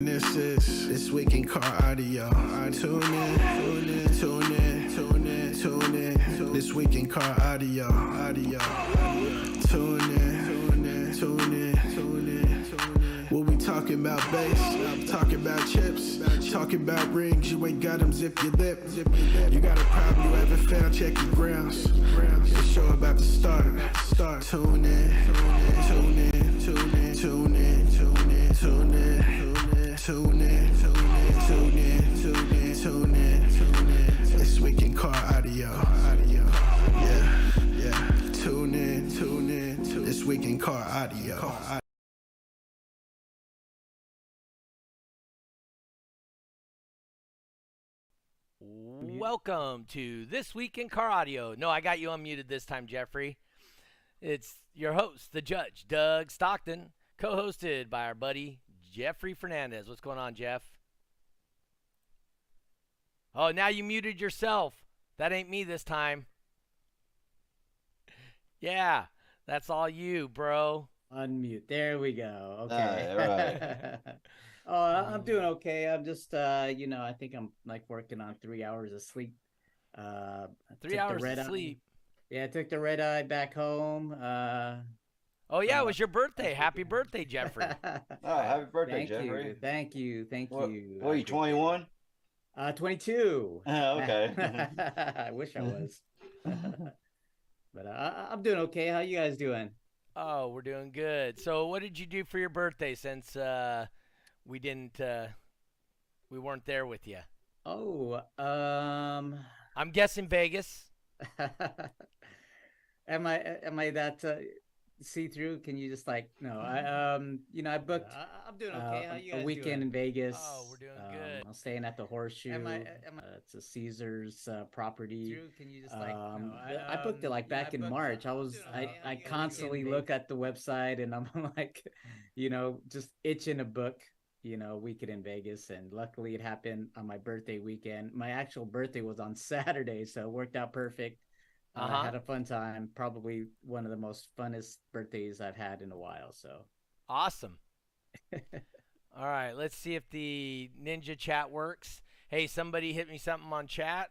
This is this week in car audio. Tune in, tune in, tune in, tune in, tune in. This week in car audio, audio. Tune in, tune in, tune in, tune in. We'll be talking about bass, talking about chips, talking about rings. You ain't got them, zip your lip. You got a problem, you haven't found, check your grounds. The show about to start, start. Tune in, tune in, tune in, tune in, tune in, tune in. Tune in, tune in, tune in, tune in, tune in, tune in. This week in car audio, audio. Yeah, yeah. Tune in, tune in, tune This week in car audio. Welcome to This Week in Car Audio. No, I got you unmuted this time, Jeffrey. It's your host, the judge, Doug Stockton, co hosted by our buddy Jeffrey Fernandez. What's going on, Jeff? Oh, now you muted yourself. That ain't me this time. Yeah, that's all you, bro. Unmute. There we go. All Okay. right, oh, I- I'm doing okay. I'm just, uh, you know, I think I'm like working on three hours of sleep. Uh, I Three took the hours red of eye- sleep. Yeah, I took the red eye back home. Uh, Oh, yeah, it was your birthday. Happy birthday, Jeffrey. Oh, happy birthday, thank Jeffrey. you, thank you, thank What, you. what are you, 21? it. Uh, 22. Oh, okay. I wish I was. but uh, I- I'm doing okay. How you guys doing? Oh, we're doing good. So, what did you do for your birthday since uh, we didn't, uh, we weren't there with you? Oh, um, I'm guessing Vegas. am I am I that uh, see through? Can you just like no? I um you know I booked. I'm doing uh, a weekend in Vegas. Oh, we're doing Um, good. I'm staying at the Horseshoe. Am I- uh, it's a Caesar's uh, property. Can you just Um, I, booked it like back in March. I was I, I constantly look at the website and I'm like, you know, just itching a book, you know, a weekend in Vegas. And luckily it happened on my birthday weekend. My actual birthday was on Saturday, so it worked out perfect. Uh, Uh-huh. I had a fun time. Probably one of the most funnest birthdays I've had in a while. So Awesome. All right, let's see if the Ninja chat works. Hey, somebody hit me something on chat,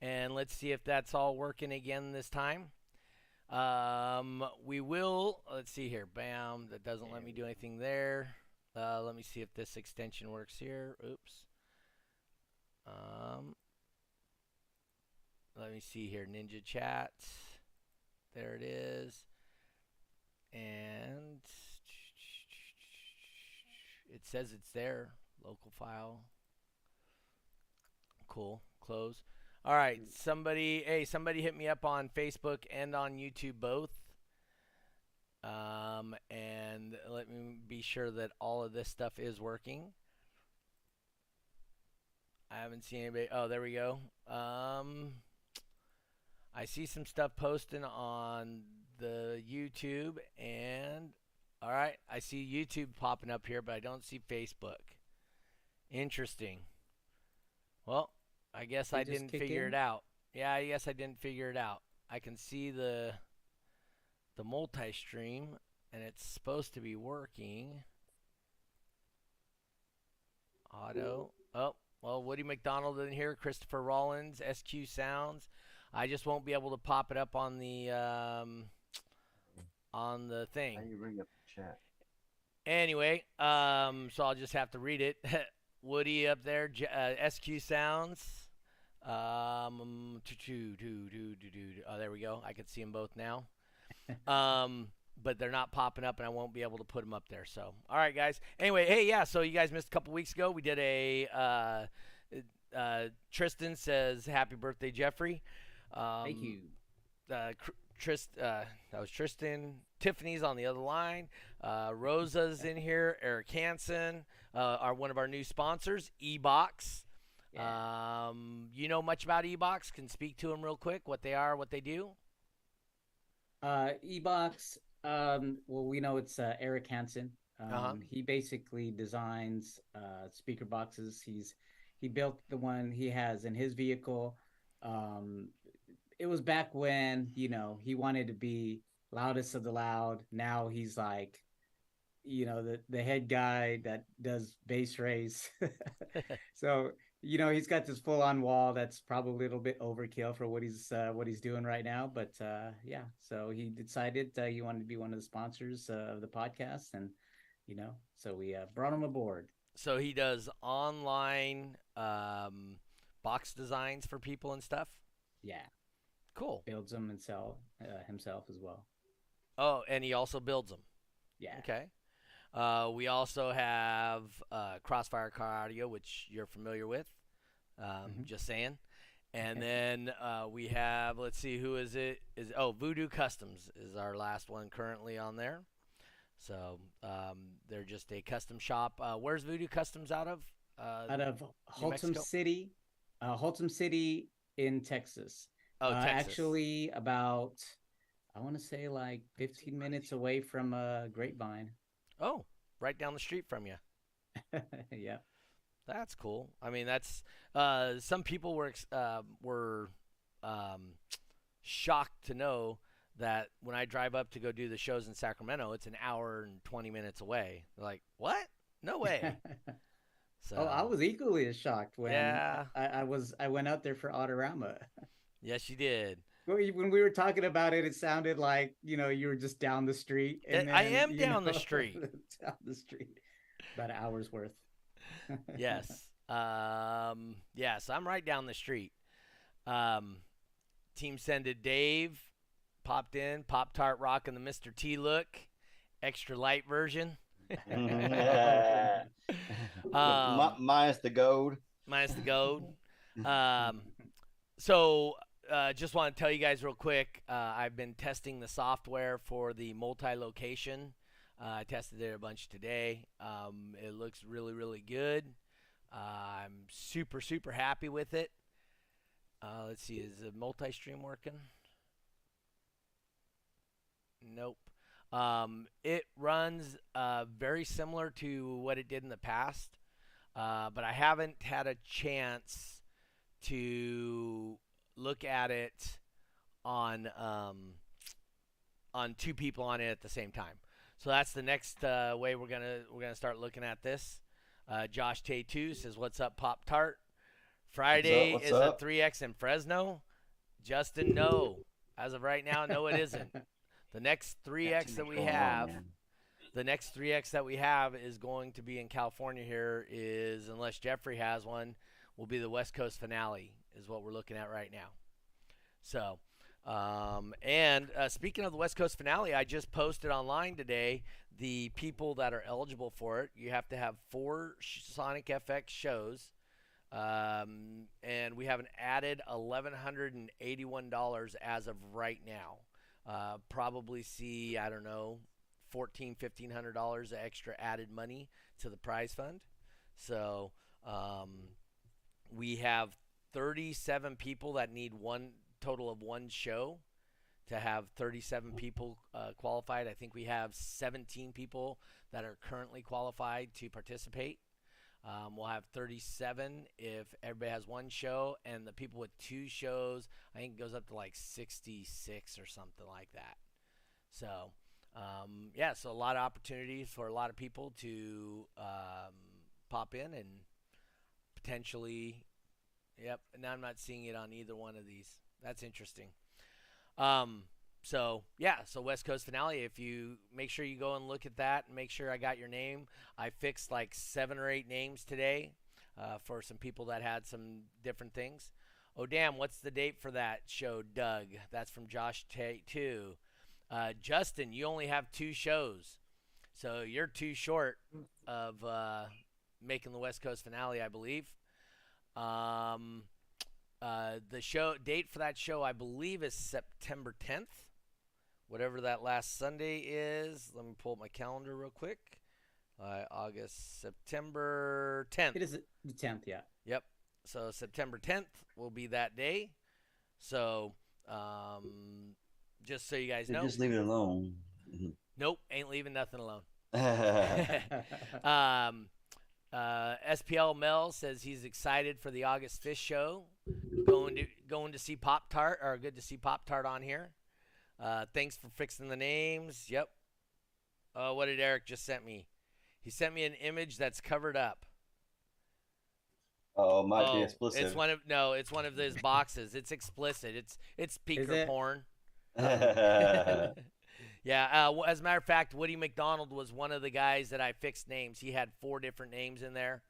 and let's see if that's all working again this time. Um, we will. Let's see here. Bam. That doesn't let me do anything there. Uh, let me see if this extension works here. Oops. Um, let me see here. Ninja chat. There it is. And it says it's there. Local file. Cool. Close. All right. Somebody, hey, somebody hit me up on Facebook and on YouTube both. Um, and let me be sure that all of this stuff is working. I haven't seen anybody. Oh, there we go. Um, I see some stuff posting on the YouTube and all right, I see YouTube popping up here, but I don't see Facebook. Interesting. Well, I guess They I didn't figure in? it out. Yeah, I guess I didn't figure it out. I can see the the multi-stream and it's supposed to be working. Auto. Oh, well, Woody McDonald in here, Christopher Rollins, SQ Sounds. I just won't be able to pop it up on the um, on the thing. How you bring up the chat? Anyway, um, so I'll just have to read it. Woody up there, J- uh, SQ Sounds. Um, doo- doo- doo- oh, there we go. I can see them both now. um, but they're not popping up, and I won't be able to put them up there. So, all right, guys. Anyway, hey, yeah. So you guys missed a couple weeks ago. We did a. Uh, uh, Tristan says, "Happy birthday, Jeffrey." Um, thank you. uh, Trist, uh, that was Tristan. Tiffany's on the other line. Uh, Rosa's in here. Eric Hansen uh, are one of our new sponsors. Ebox. Yeah. Um, you know much about Ebox? Can speak to them real quick. What they are, what they do. Uh, Ebox. Um, well, we know it's uh, Eric Hansen. Um, Uh-huh. He basically designs uh, speaker boxes. He's he built the one he has in his vehicle. Um, it was back when you know he wanted to be loudest of the loud. Now he's like you know the the head guy that does bass race. so you know he's got this full on wall that's probably a little bit overkill for what he's uh, what he's doing right now. But uh, yeah, so he decided uh, he wanted to be one of the sponsors uh, of the podcast, and you know, so we uh, brought him aboard. So he does online um, box designs for people and stuff. Yeah, Cool. builds them and sell uh, himself as well. Oh, and he also builds them. Yeah. Okay. Uh, we also have uh, Crossfire Car Audio, which you're familiar with. Um, Mhm. Just saying. And then uh, we have, let's see, who is it? Is oh Voodoo Customs is our last one currently on there. So um, they're just a custom shop. Uh, where's Voodoo Customs out of? Uh, Out of Haltom City, uh, Haltom City in Texas. Oh, Uh. Actually, about I want to say like 15 minutes away from uh, Grapevine. Oh, right down the street from you. yeah. That's cool. I mean, that's uh, some people were ex- uh, were um, shocked to know that when I drive up to go do the shows in Sacramento, it's an hour and twenty minutes away. They're like, what? No way. So, oh, I was equally as shocked when Yeah. I, I was I went out there for Autorama. Yes, you did. When we- were talking about it, it sounded like you know you were just down the street. And I am you down the street. down the street, about an hour's worth. Yes. um, yes, I'm right down the street. Um, team sended Dave popped in, Pop Tart rocking the Mr. T look, extra light version. Yeah. Um, minus the gold. minus the gold. Um, so, uh, just want to tell you guys real quick. Uh, I've been testing the software for the multi-location. Uh, I tested it a bunch today. Um, it looks really, really good. Uh, I'm super, super happy with it. Uh, let's see, is the multi-stream working? Nope. Um, it runs uh, very similar to what it did in the past, but I haven't had a chance to look at it on um, on two people on it at the same time. So that's the next uh, way we're gonna we're gonna start looking at this. Uh, Josh Tay two says, "What's up, Pop Tart?" Friday what's is up? a 3x in Fresno. Justin, no. As of right now, no, it isn't. The next 3x that we have, the next 3x that we have is going to be in California. Here is, unless Jeffrey has one, will be the West Coast finale. Is what we're looking at right now. So, um, and uh, speaking of the West Coast finale, I just posted online today the people that are eligible for it. You have to have four Sonic FX shows. Um, and we have an added $1,181 as of right now. Uh, probably see, I don't know, $1,400, $1,500 extra added money to the prize fund. So um, we have 37 people that need one total of one show to have 37 people uh, qualified. I think we have 17 people that are currently qualified to participate. Um, we'll have 37 if everybody has one show, and the people with two shows, I think it goes up to like 66 or something like that. So, um, yeah, so a lot of opportunities for a lot of people to um, pop in and potentially. Yep, And now I'm not seeing it on either one of these. That's interesting. Um, so yeah, so West Coast finale. If you make sure you go and look at that, and make sure I got your name. I fixed like seven or eight names today uh, for some people that had some different things. Oh damn, what's the date for that show, Doug? That's from Josh Tate too. Uh, Justin, you only have two shows, so you're too short of uh, making the West Coast finale, I believe. Um, uh, the show date for that show, I believe, is September 10th, whatever that last Sunday is. Let me pull up my calendar real quick. Uh, August, September 10th. It is the tenth, yeah. Yep. So September 10th will be that day. So, um, just so you guys know, Just leave it alone. nope, ain't leaving nothing alone. Um, uh, SPL Mel says he's excited for the August Fish show. Going to going to see Pop Tart, or good to see Pop Tart on here. Uh, thanks for fixing the names. Yep. Oh, what did Eric just sent me? He sent me an image that's covered up. Oh, it might oh, be explicit. It's one of no, it's one of those boxes. It's explicit. It's it's speaker it? porn. Yeah. Uh, as a matter of fact, Woody McDonald was one of the guys that I fixed names. He had four different names in there,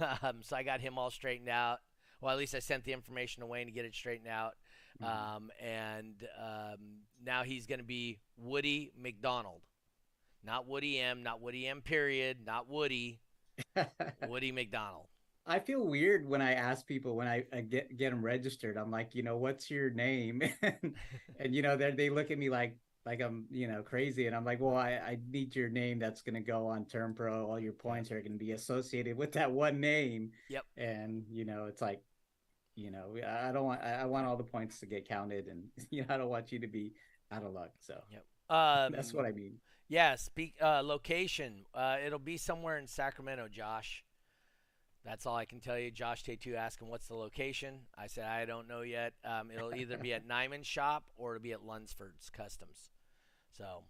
um, so I got him all straightened out. Well, at least I sent the information Wayne to get it straightened out. Mhm. Um, and um, now he's going to be Woody McDonald, not Woody M, not Woody M. Period, not Woody. Woody McDonald. I feel weird when I ask people when I, I get get them registered. I'm like, you know, what's your name? and, and you know, they they look at me like like I'm you know crazy, and I'm like, well, I, I need your name that's gonna go on Term Pro. All your points are gonna be associated with that one name. Yep. And you know, it's like, you know, I don't want I want all the points to get counted, and you know, I don't want you to be out of luck. So Um, that's what I mean. Yeah, speak uh, location. Uh, it'll be somewhere in Sacramento, Josh. That's all I can tell you. Josh T2 asking what's the location. I said I don't know yet. Um, it'll either be at Nyman's shop or it'll be at Lunsford's Customs. So,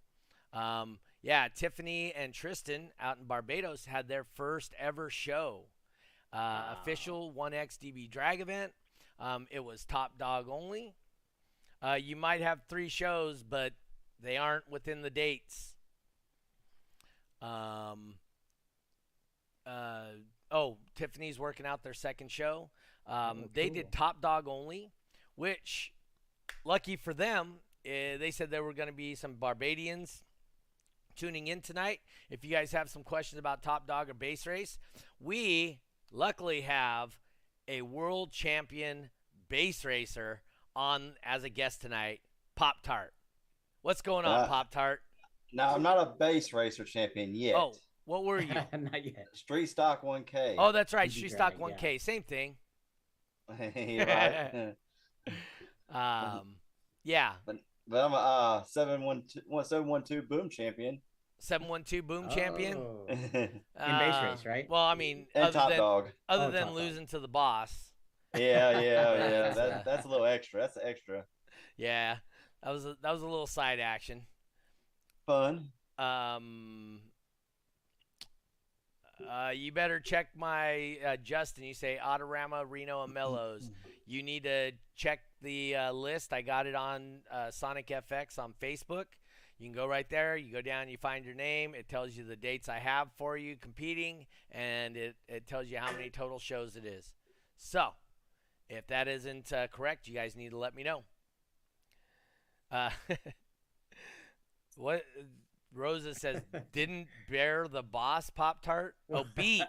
um, yeah, Tiffany and Tristan out in Barbados had their first ever show, uh, Wow. official 1X DB drag event. Um, it was top dog only. Uh, you might have three shows, but they aren't within the dates. Um, uh, oh, Tiffany's working out their second show. Um, Oh, They did top dog only, which, lucky for them, uh, they said there were going to be some Barbadians tuning in tonight. If you guys have some questions about top dog or bass race, we luckily have a world champion bass racer on as a guest tonight, Pop Tart. What's going on, Ah. Pop Tart? now I'm not a bass racer champion yet. Oh, what were you? Not yet. Street stock 1K. Oh, that's right. Easy Street Stock 1K, same thing. right. Um, yeah, but I'm a uh, 712, 712 boom champion 712 Boom Champion. Oh. and base Uh, race, right? Well, I mean, other top than dog. other Oh, than top dog. losing to the boss. Yeah, yeah, yeah. That's, uh, That, that's a little extra. That's extra Yeah, that was a, that was a little side action. fun. Um, uh, you better check my uh, Justin. You say Autorama, Reno, and Mellows. You need to check the uh, list. I got it on uh, Sonic FX on Facebook. You can go right there. You go down, you find your name. It tells you the dates I have for you competing, and it, it tells you how many total shows it is. So, if that isn't uh, correct, you guys need to let me know. Uh, what Rosa says didn't bear the boss Pop Tart. Oh, beat.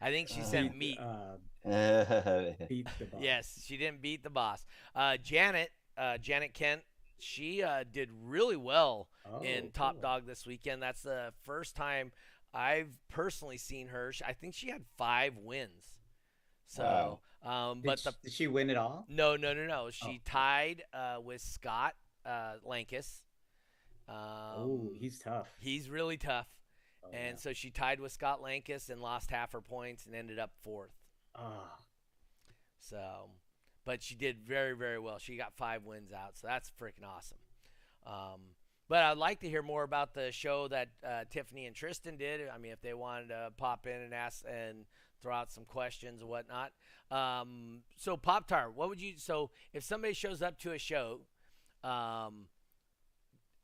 I think she said Beat, meat. Uh, beat the boss. Yes, she didn't beat the boss. Uh, Janet, uh, Janet Kent, she uh, did really well Oh, in Top cool. Dog this weekend. That's the first time I've personally seen her. I think she had five wins. So, um, Did, but sh- the did she win it all? no, no, no, no. She Oh. tied uh, with Scott uh, Lankus. Um, oh, he's tough. he's really tough, Oh, and yeah. so she tied with Scott Lankus and lost half her points and ended up fourth. Ah, So, but she did very, very well. She got five wins out, so that's freaking awesome. Um, but I'd like to hear more about the show that uh, Tiffany and Tristan did. I mean, if they wanted to pop in and ask and throw out some questions and whatnot. Um, so, Pop Tart, what would you? So, if somebody shows up to a show, um,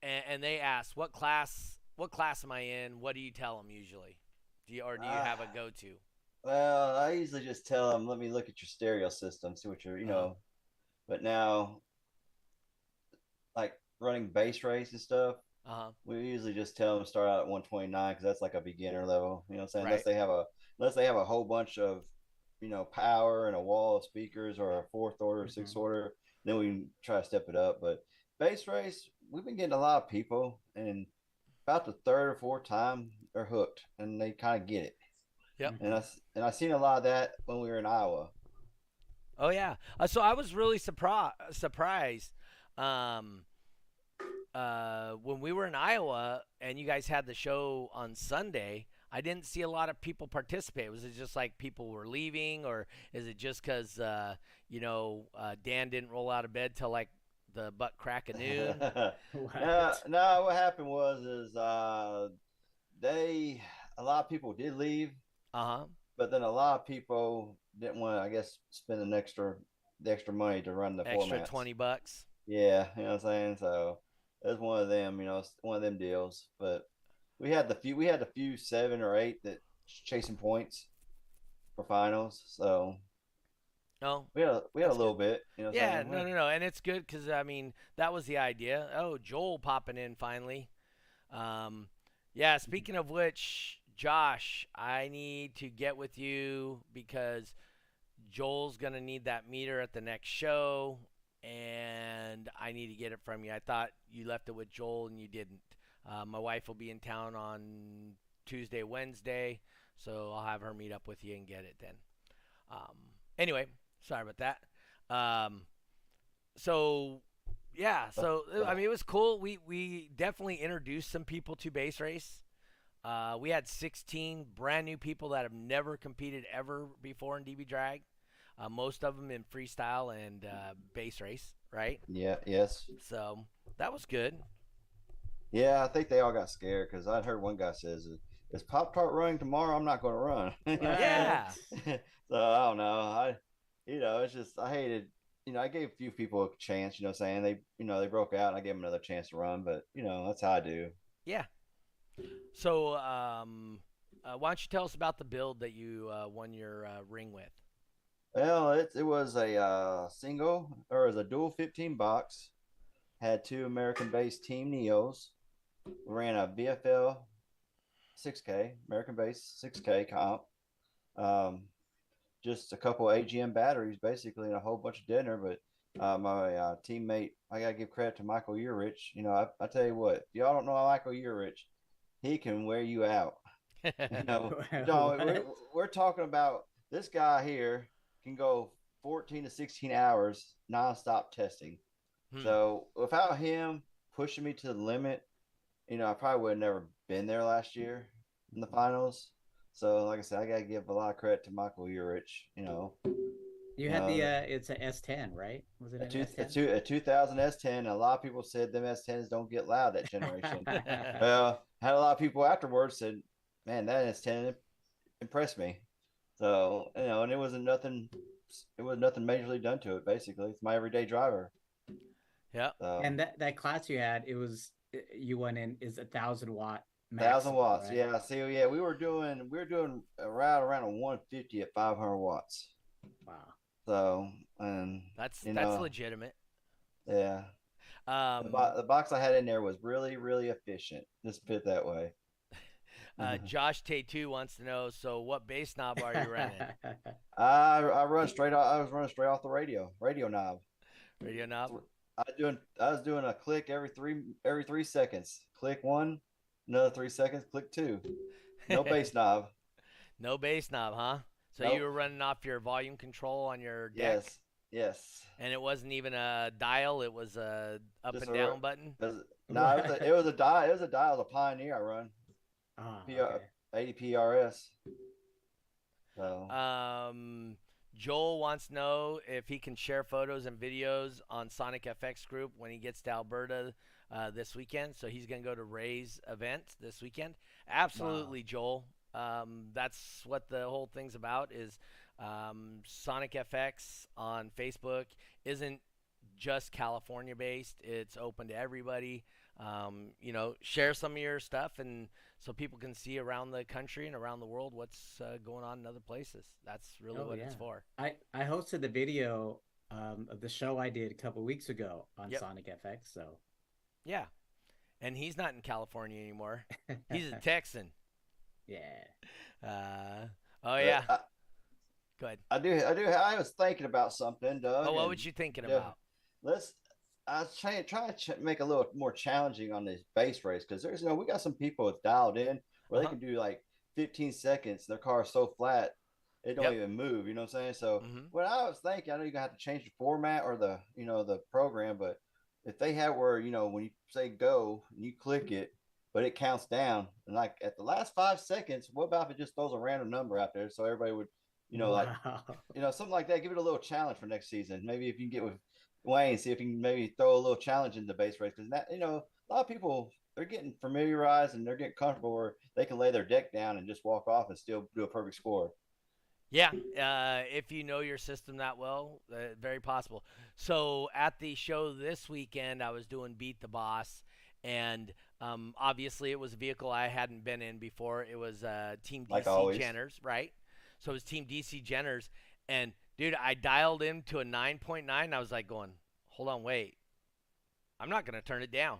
and, and they ask, "What class? What class am I in?" What do you tell them usually? Do you, or do you have a Ah. go-to? Well, I usually just tell them, let me look at your stereo system, see what you're, you Uh-huh. know. But now, like running bass race and stuff, Uh huh. we usually just tell them to start out at 129 because that's like a beginner level. You know what I'm saying? Unless they have a, unless they have a whole bunch of, you know, power and a wall of speakers or a fourth order, sixth order, then we can try to step it up. But bass race, we've been getting a lot of people, and about the third or fourth time they're hooked and they kind of get it. Yep. And I and I seen a lot of that when we were in Iowa. Oh yeah. Uh, so I was really surprised surprised um, uh, when we were in Iowa and you guys had the show on Sunday. I didn't see a lot of people participate. Was it just like people were leaving, or is it just because uh, you know uh, Dan didn't roll out of bed till like the butt crack of noon? no, what? no, what happened was is uh, they a lot of people did leave, Uh huh. but then a lot of people didn't want to, I guess, spend an extra the extra money to run the Extra formats. twenty bucks. Yeah, you know what I'm saying. So it was one of them, you know, it's one of them deals. But we had the few, we had a few seven or eight that chasing points for finals. So No. we had a, we had a little bit, you know. Yeah, no, no, no, and it's good because I mean that was the idea. Oh, Joel popping in finally. Um, yeah. Speaking of which, Josh, I need to get with you because Joel's gonna need that meter at the next show, and I need to get it from you. I thought you left it with Joel and you didn't. Uh, my wife will be in town on Tuesday, Wednesday, so I'll have her meet up with you and get it then. Um, anyway, sorry about that. Um, so yeah, so uh, I mean it was cool. We we definitely introduced some people to bass race. Uh, we had 16 brand new people that have never competed ever before in DB drag. Uh, most of them in freestyle and uh, bass race, right? Yeah. Yes. So that was good. Yeah, I think they all got scared because I heard one guy says, "Is Pop Tart running tomorrow? I'm not going to run." Yeah. so I don't know. I, you know, it's just I hated. You know, I gave a few people a chance. You know, what I'm saying they, you know, they broke out. And I gave them another chance to run, but you know, that's how I do. Yeah. So um, uh, why don't you tell us about the build that you uh, won your uh, ring with? Well, it it was a uh, single or was a dual 15 box. Had two American Bass Team Neos. Ran a VFL 6K American Bass 6K comp. Um, just a couple AGM batteries, basically, and a whole bunch of dinner. But uh, my uh, teammate, I gotta give credit to Michael Urich. You know, I, I tell you what, y'all don't know Michael Urich. He can wear you out. You know, no, we're, we're talking about this guy here can go 14 to 16 hours nonstop testing. Hmm. So without him pushing me to the limit, you know, I probably would have never been there last year in the finals. So like I said, I gotta give a lot of credit to Michael Urich. You know, You had the Uh, uh, it's a S10, right? Was it a, an two, a, S10? two, a 2000 S10. A lot of people said them S10s don't get loud that generation. well, had a lot of people afterwards said, "Man, that S10 impressed me." So you know, and it wasn't nothing. It was nothing majorly done to it. Basically, it's my everyday driver. yeah. So, and that, that class you had, it was you went in is a thousand watt. Thousand watts. right? Yeah. See, yeah, we were doing we were doing around around a 150 at 500 watts. Wow. So and That's that's know, legitimate. yeah, the, Um, bo- the box I had in there was really really efficient. Just put it that way. uh. Josh Tay2 wants to know. So, what bass knob are you running? I I run straight off. I was running straight off the radio radio knob. Radio knob. I was doing I was doing a click every three every three seconds. Click one, another three seconds. Click two. No bass knob. No bass knob, huh? So Nope. you were running off your volume control on your deck, Yes, yes. and it wasn't even a dial; it was a up Just and a down ro- button. It was, no, it was a, it was a dial. It was a dial. It was a Pioneer I run. Ah, P- uh, okay. 80 PRS. So Um, Joel wants to know if he can share photos and videos on Sonic FX Group when he gets to Alberta uh, this weekend. So he's going to go to Ray's event this weekend. Absolutely, Joel. Um, that's what the whole thing's about. Is um, Sonic FX on Facebook isn't just California based. It's open to everybody. Um, you know, share some of your stuff and so people can see around the country and around the world what's uh, going on in other places. That's really Oh, what it's for. I I hosted the video um, of the show I did a couple weeks ago on Yep. Sonic FX. So Yeah. And he's not in California anymore. He's a Texan. yeah. Uh, oh yeah. I, Go ahead. I do. I do. I was thinking about something, Doug. Oh, what were you thinking yeah. about? Let's. I was trying try to ch- make a little more challenging on this bass race because there's you know we got some people that's dialed in where Uh-huh. they can do like 15 seconds. Their car is so flat it don't Yep. even move. You know what I'm saying? So Mhm. what I was thinking, I know you're gonna have to change the format or the you know the program, but if they have where you know when you say go and you click mm-hmm. it, but it counts down and like at the last five seconds, what about if it just throws a random number out there so everybody would you know like you know, something like that. Give it a little challenge for next season. Maybe if you can get with Wayne, see if you can maybe throw a little challenge in the bass race because that you know a lot of people they're getting familiarized and they're getting comfortable where they can lay their deck down and just walk off and still do a perfect score. Yeah, uh, if you know your system that well, uh, very possible. So at the show this weekend, I was doing Beat the Boss, and um, obviously it was a vehicle I hadn't been in before. It was uh, Team DC always. Jenners, right? So it was Team DC Jenners, and dude, I dialed into a 9.9. I was like going, hold on, wait, I'm not gonna turn it down.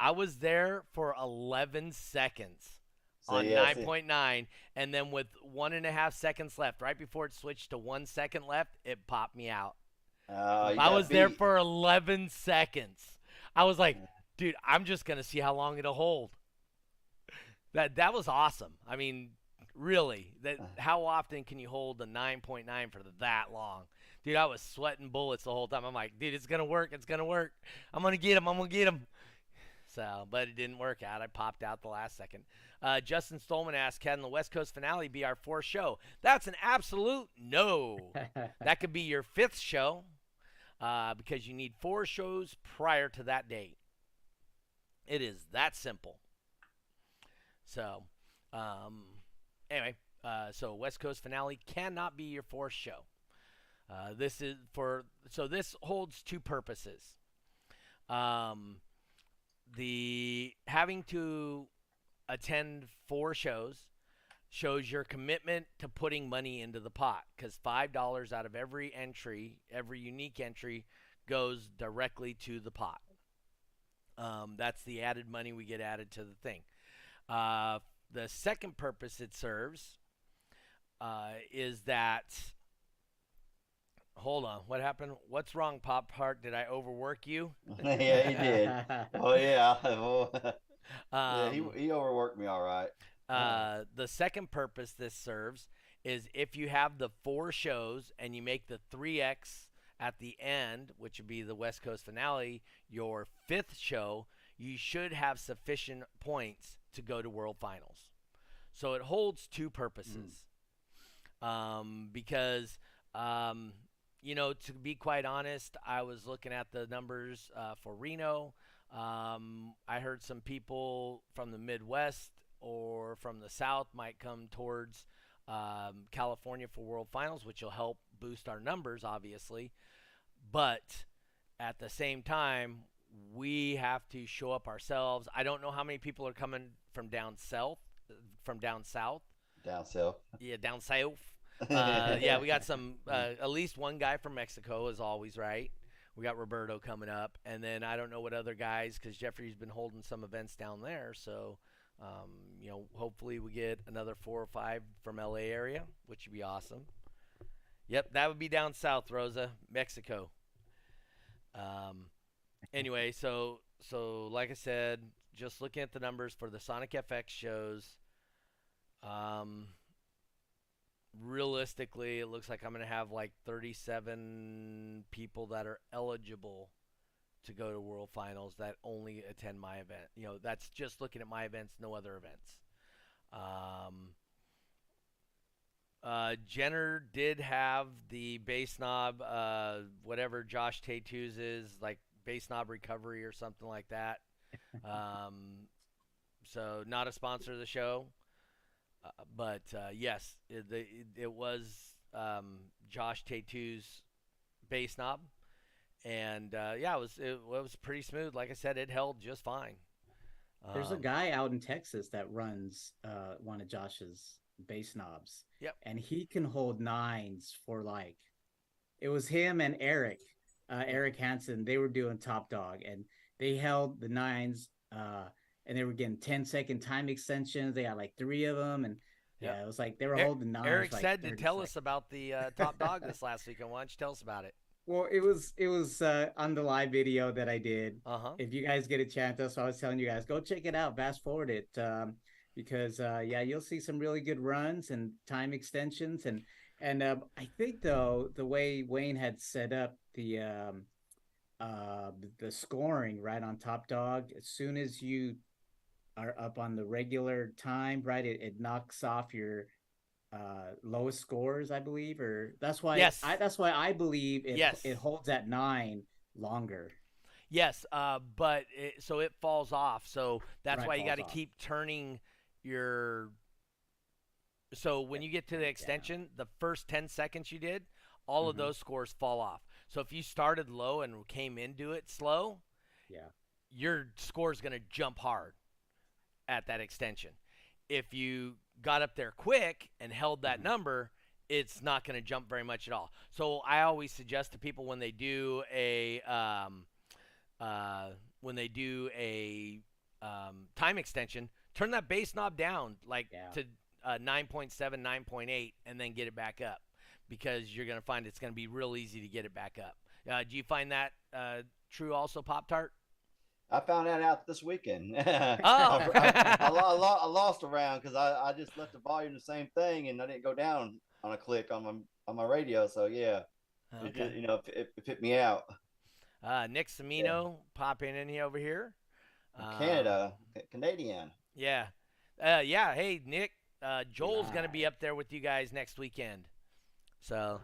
I was there for 11 seconds So, on yeah, see- 9.9 and then with one and a half seconds left right before it switched to one second left it popped me out. Uh, i was there for 11 seconds. I was like dude i'm just gonna see how long it'll hold. That that was awesome. I mean really that Uh. how often can you hold the 9.9 for that long? Dude i was sweating bullets the whole time. I'm like dude it's gonna work it's gonna work. I'm gonna get him i'm gonna get him so, but it didn't work out. I popped out the last second. Uh, Justin Stolman asked, "Can the West Coast finale be our fourth show?" That's an absolute no. that could be your fifth show, uh, because you need four shows prior to that date. It is that simple. So, um, anyway, uh, so West Coast finale cannot be your fourth show. Uh, this is for so this holds two purposes. Um, the having to attend four shows shows your commitment to putting money into the pot because five dollars out of every entry, every unique entry, goes directly to the pot. Um, that's the added money we get added to the thing. Uh, the second purpose it serves uh, is that. Hold on, what happened? What's wrong, Pop Tart? Did I overwork you? yeah, he did. Oh yeah, Oh, yeah. He Um, he overworked me all right. Uh, the second purpose this serves is if you have the four shows and you make the 3x at the end, which would be the West Coast finale, your fifth show, you should have sufficient points to go to World Finals. So it holds two purposes. Um, because, um, you know, to be quite honest, I was looking at the numbers uh, for Reno. Um, I heard some people from the Midwest or from the South might come towards um, California for World Finals, which will help boost our numbers, obviously. But at the same time, we have to show up ourselves. I don't know how many people are coming from down south, from down south. Down south. Yeah, down south. Uh, yeah, we got some. Uh, at least one guy from Mexico is always right. We got Roberto coming up, and then I don't know what other guys because Jeffrey's been holding some events down there. So, um, you know, hopefully we get another four or five from LA area, which would be awesome. Yep, that would be down south, Rosa, Mexico. Um, anyway, so so like I said, just looking at the numbers for the Sonic FX shows. Um, realistically, it looks like I'm going to have like 37 people that are eligible to go to World Finals that only attend my event. You know, that's just looking at my events, no other events. Um, uh, Jenner did have the bass knob, uh, whatever Josh Tatu's is, like bass knob recovery or something like that. um, so not a sponsor of the show. Uh, but uh, yes, it, the, it, it was um, Josh Tatu's bass knob, and uh, yeah, it was it, was pretty smooth. Like I said, it held just fine. There's a Um, guy out in Texas that runs uh, one of Josh's bass knobs. Yep. And he can hold nines for like, it was him and Eric, uh, Eric Hansen. They were doing Top Dog and they held the nines uh, and they were getting 10 second time extensions. They had like three of them. And Yep. yeah, it was like they were Er- holding nines. Eric like said to 30 tell us about the uh, top dog this last weekend. Why don't you tell us about it? Well, it was, it was uh, on the live video that I did. Uh huh. if you guys get a chance, that's what I was telling you guys. Go check it out, fast forward it, um, because uh, yeah, you'll see some really good runs and time extensions, and and um, I think though the way Wayne had set up the um, uh, the scoring right on Top Dog, as soon as you are up on the regular time, right, it, it knocks off your uh lowest scores i believe or that's why Yes. i that's why i believe it Yes. it holds at nine longer Yes, uh, but it, so it falls off. So that's Right, why you got to keep turning your. So when you get to the extension, the first 10 seconds you did, all of Mhm. those scores fall off. So if you started low and came into it slow, Yeah. your score is going to jump hard at that extension. If you got up there quick and held that Mhm. number, it's not going to jump very much at all. So I always suggest to people when they do a um, uh, when they do a um, time extension, turn that bass knob down like Yeah. to uh, 9.7, 9.8, and then get it back up because you're going to find it's going to be real easy to get it back up. Uh, do you find that uh, true also, Pop Tart? I found that out this weekend. Oh. I, I, I, I lo- I lost a round because I, I just left the volume the same thing and I didn't go down on a click on my on my radio. So yeah, it just, you know, it, it put me out. Uh, Nick Semino popping in here over here. Um, Canada, Ca- Canadian. Yeah. Uh, yeah. Hey, Nick. Uh, Joel's going to be up there with you guys next weekend. So,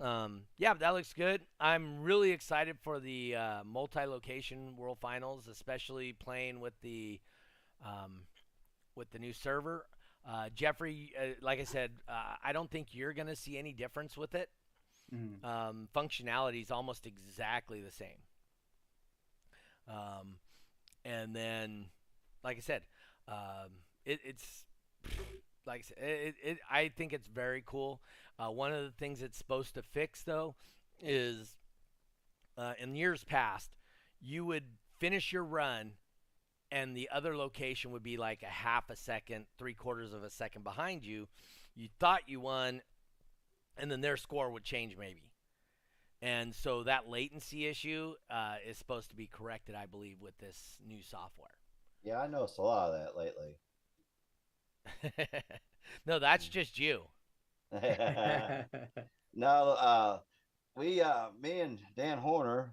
um, yeah, that looks good. I'm really excited for the uh, multi-location World Finals, especially playing with the um, with the new server. Uh, Jeffrey, uh, like I said, uh, I don't think you're going to see any difference with it. Mhm. Um, functionality is almost exactly the same. Um, and then, like I said, um, it, it's like it, it, I think it's very cool. Uh, one of the things it's supposed to fix, though, is uh, in years past, you would finish your run, and the other location would be like a half a second, three quarters of a second behind you. You thought you won, and then their score would change maybe. And so that latency issue uh, is supposed to be corrected, I believe, with this new software. Yeah, I noticed a lot of that lately. no, that's just you. no, uh, we, uh, me and Dan Horner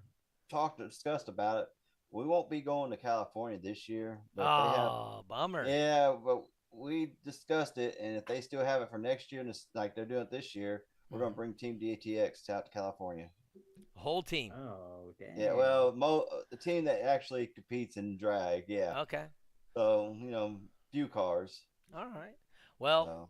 talked, discussed about it. We won't be going to California this year, but they have Oh, bummer. Yeah, but we discussed it, and if they still have it for next year, and it's like they're doing it this year, we're Mm-hmm. gonna bring Team DATX out to California. Whole team. oh, damn. Yeah, well, mo- the team that actually competes in drag, yeah. Okay. So you know, few cars. All right. Well, So.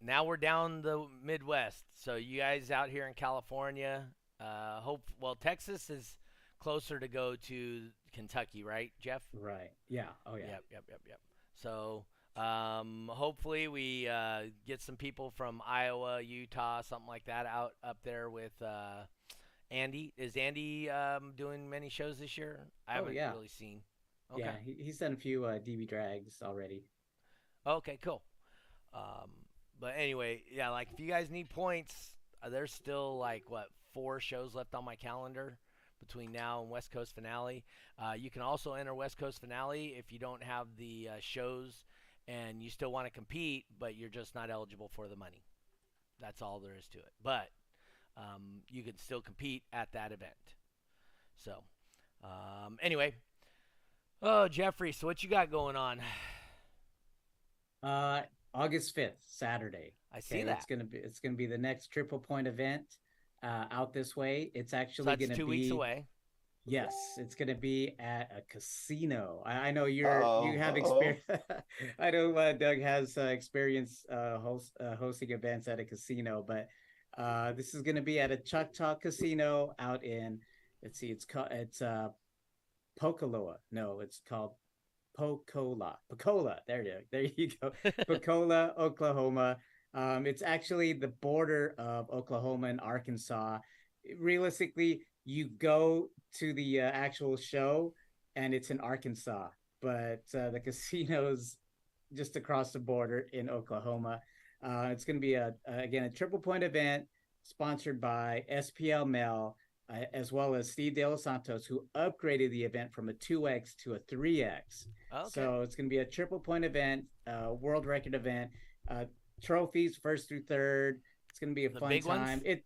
now we're down the Midwest. So you guys out here in California, uh, hope. Well, Texas is closer to go to Kentucky, right, Jeff? Right. Yeah. Oh, yeah. Yep, yep, yep, yep. So um, hopefully we uh, get some people from Iowa, Utah, something like that out up there with uh, Andy. Is Andy um, doing many shows this year? I Oh, haven't yeah. really seen. Okay. Yeah. He, he's done a few uh, DB drags already. Okay, cool. Um, but anyway, yeah, like if you guys need points, uh, there's still like what four shows left on my calendar between now and West Coast Finale. Uh, you can also enter West Coast Finale if you don't have the uh, shows and you still want to compete, but you're just not eligible for the money. That's all there is to it. But um, you can still compete at that event. So, um, anyway, oh Jeffrey, so what you got going on? Uh, August 5th, Saturday. I see Okay, that. It's gonna be it's gonna be the next triple point event uh, out this way. It's So actually that's gonna two be weeks away. Yes, it's gonna be at a casino. I, I know you're Uh-oh, you have uh-oh. experience. I know uh, Doug has uh, experience uh, host, uh, hosting events at a casino, but uh, this is gonna be at a Choctaw Casino out in. Let's see, it's called it's uh, Pocaloa. No, it's called Pocola. Pocola. There you there you go. Pocola, Oklahoma. Um, it's actually the border of Oklahoma and Arkansas. Realistically, you go to the uh, actual show and it's in Arkansas, but uh, the casino's just across the border in Oklahoma. Uh, it's going to be a, a again a triple point event sponsored by SPL Mel uh, as well as Steve De Los Santos, who upgraded the event from a 2x to a 3x. Okay. So it's going to be a triple point event, uh, world record event, uh, trophies first through third. It's going to be a The fun big ones? time. It,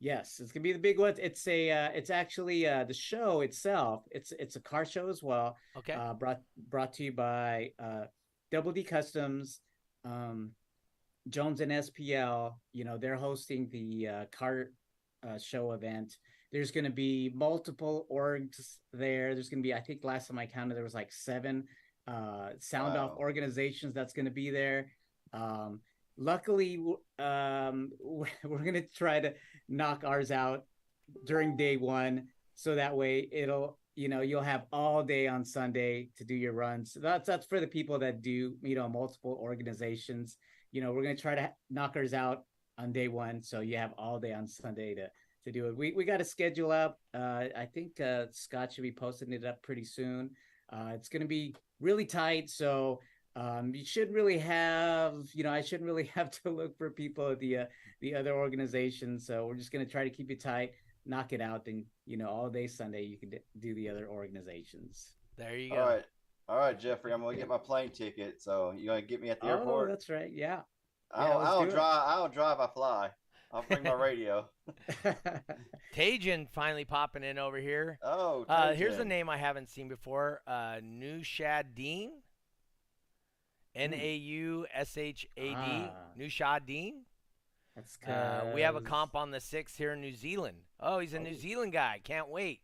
yes, it's going to be the big ones. It's a, uh, it's actually uh, the show itself. It's it's a car show as well. okay. Uh, brought brought to you by uh, Double D Customs, um, Jones and SPL. You know they're hosting the uh, car uh, show event. There's going to be multiple orgs there. There's going to be, I think last time I counted, there was like seven uh, sound off Wow. organizations that's going to be there. Um, luckily, um, we're, we're going to try to knock ours out during day one, so that way it'll, you know, you'll have all day on Sunday to do your runs. So that's that's for the people that do, you know, multiple organizations. You know, we're going to try to knock ours out on day one, so you have all day on Sunday to to do it. We we got a schedule up. Uh, I think uh, Scott should be posting it up pretty soon. Uh, it's going to be really tight, so um, you shouldn't really have, you know, I shouldn't really have to look for people at the uh, the other organizations. So we're just going to try to keep it tight, knock it out, and you know, all day Sunday you can d- do the other organizations. There you go. All right. All right, Jeffrey. I'm gonna get my plane ticket. So you're gonna get me at the Oh, airport? that's right. Yeah. I yeah, don't, I let's it. drive. I don't drive. I fly. I'll bring my radio. Tajin finally popping in over here. Oh, Uh, here's a name I haven't seen before. Uh, Nushadeen. N A U S H A D. Ah. Nushadeen. that's Uh, we have a comp on the six here in New Zealand. Oh, he's a New Oh. Zealand guy. Can't wait.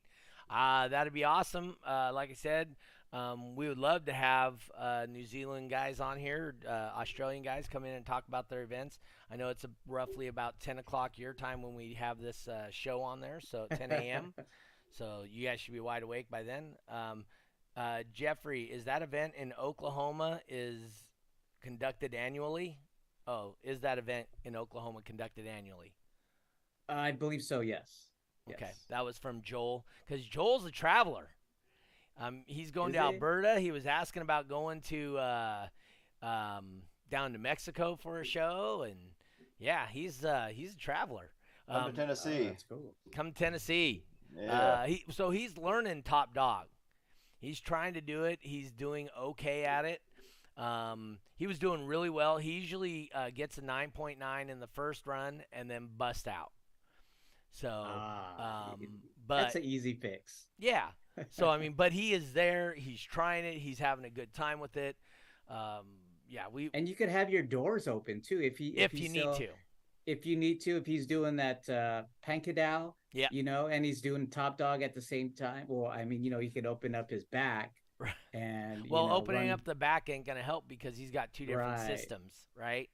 Uh, that'd be awesome. Uh, like I said, um, we would love to have uh, New Zealand guys on here, uh, Australian guys come in and talk about their events. I know it's roughly about 10 o'clock your time when we have this uh, show on there, so 10 a.m. so you guys should be wide awake by then. Um, uh, Jeffrey, is that event in Oklahoma is conducted annually? Oh, is that event in Oklahoma conducted annually? I believe so. Yes. Okay, Yes. that was from Joel because Joel's a traveler. Um, he's going Is to he? Alberta. He was asking about going to uh, um, down to Mexico for a show, and yeah, he's uh, he's a traveler. Come to Um, Oh, Tennessee. that's cool. come Tennessee. yeah. Uh, he, so he's learning top dog. He's trying to do it. He's doing okay at it. Um, he was doing really well. He usually uh, gets a 9.9 in the first run and then bust out. So, Ah, um, that's an easy fix. yeah. So I mean, but he is there. He's trying it. He's having a good time with it. Um, yeah, we and you could have your doors open too if he if he you still- need to. if you need to if he's doing that uh pankadao Yeah. you know and he's doing top dog at the same time well i mean you know he could open up his back Right. and Well, know, opening run- up the back ain't gonna help because he's got two different Right. systems, right?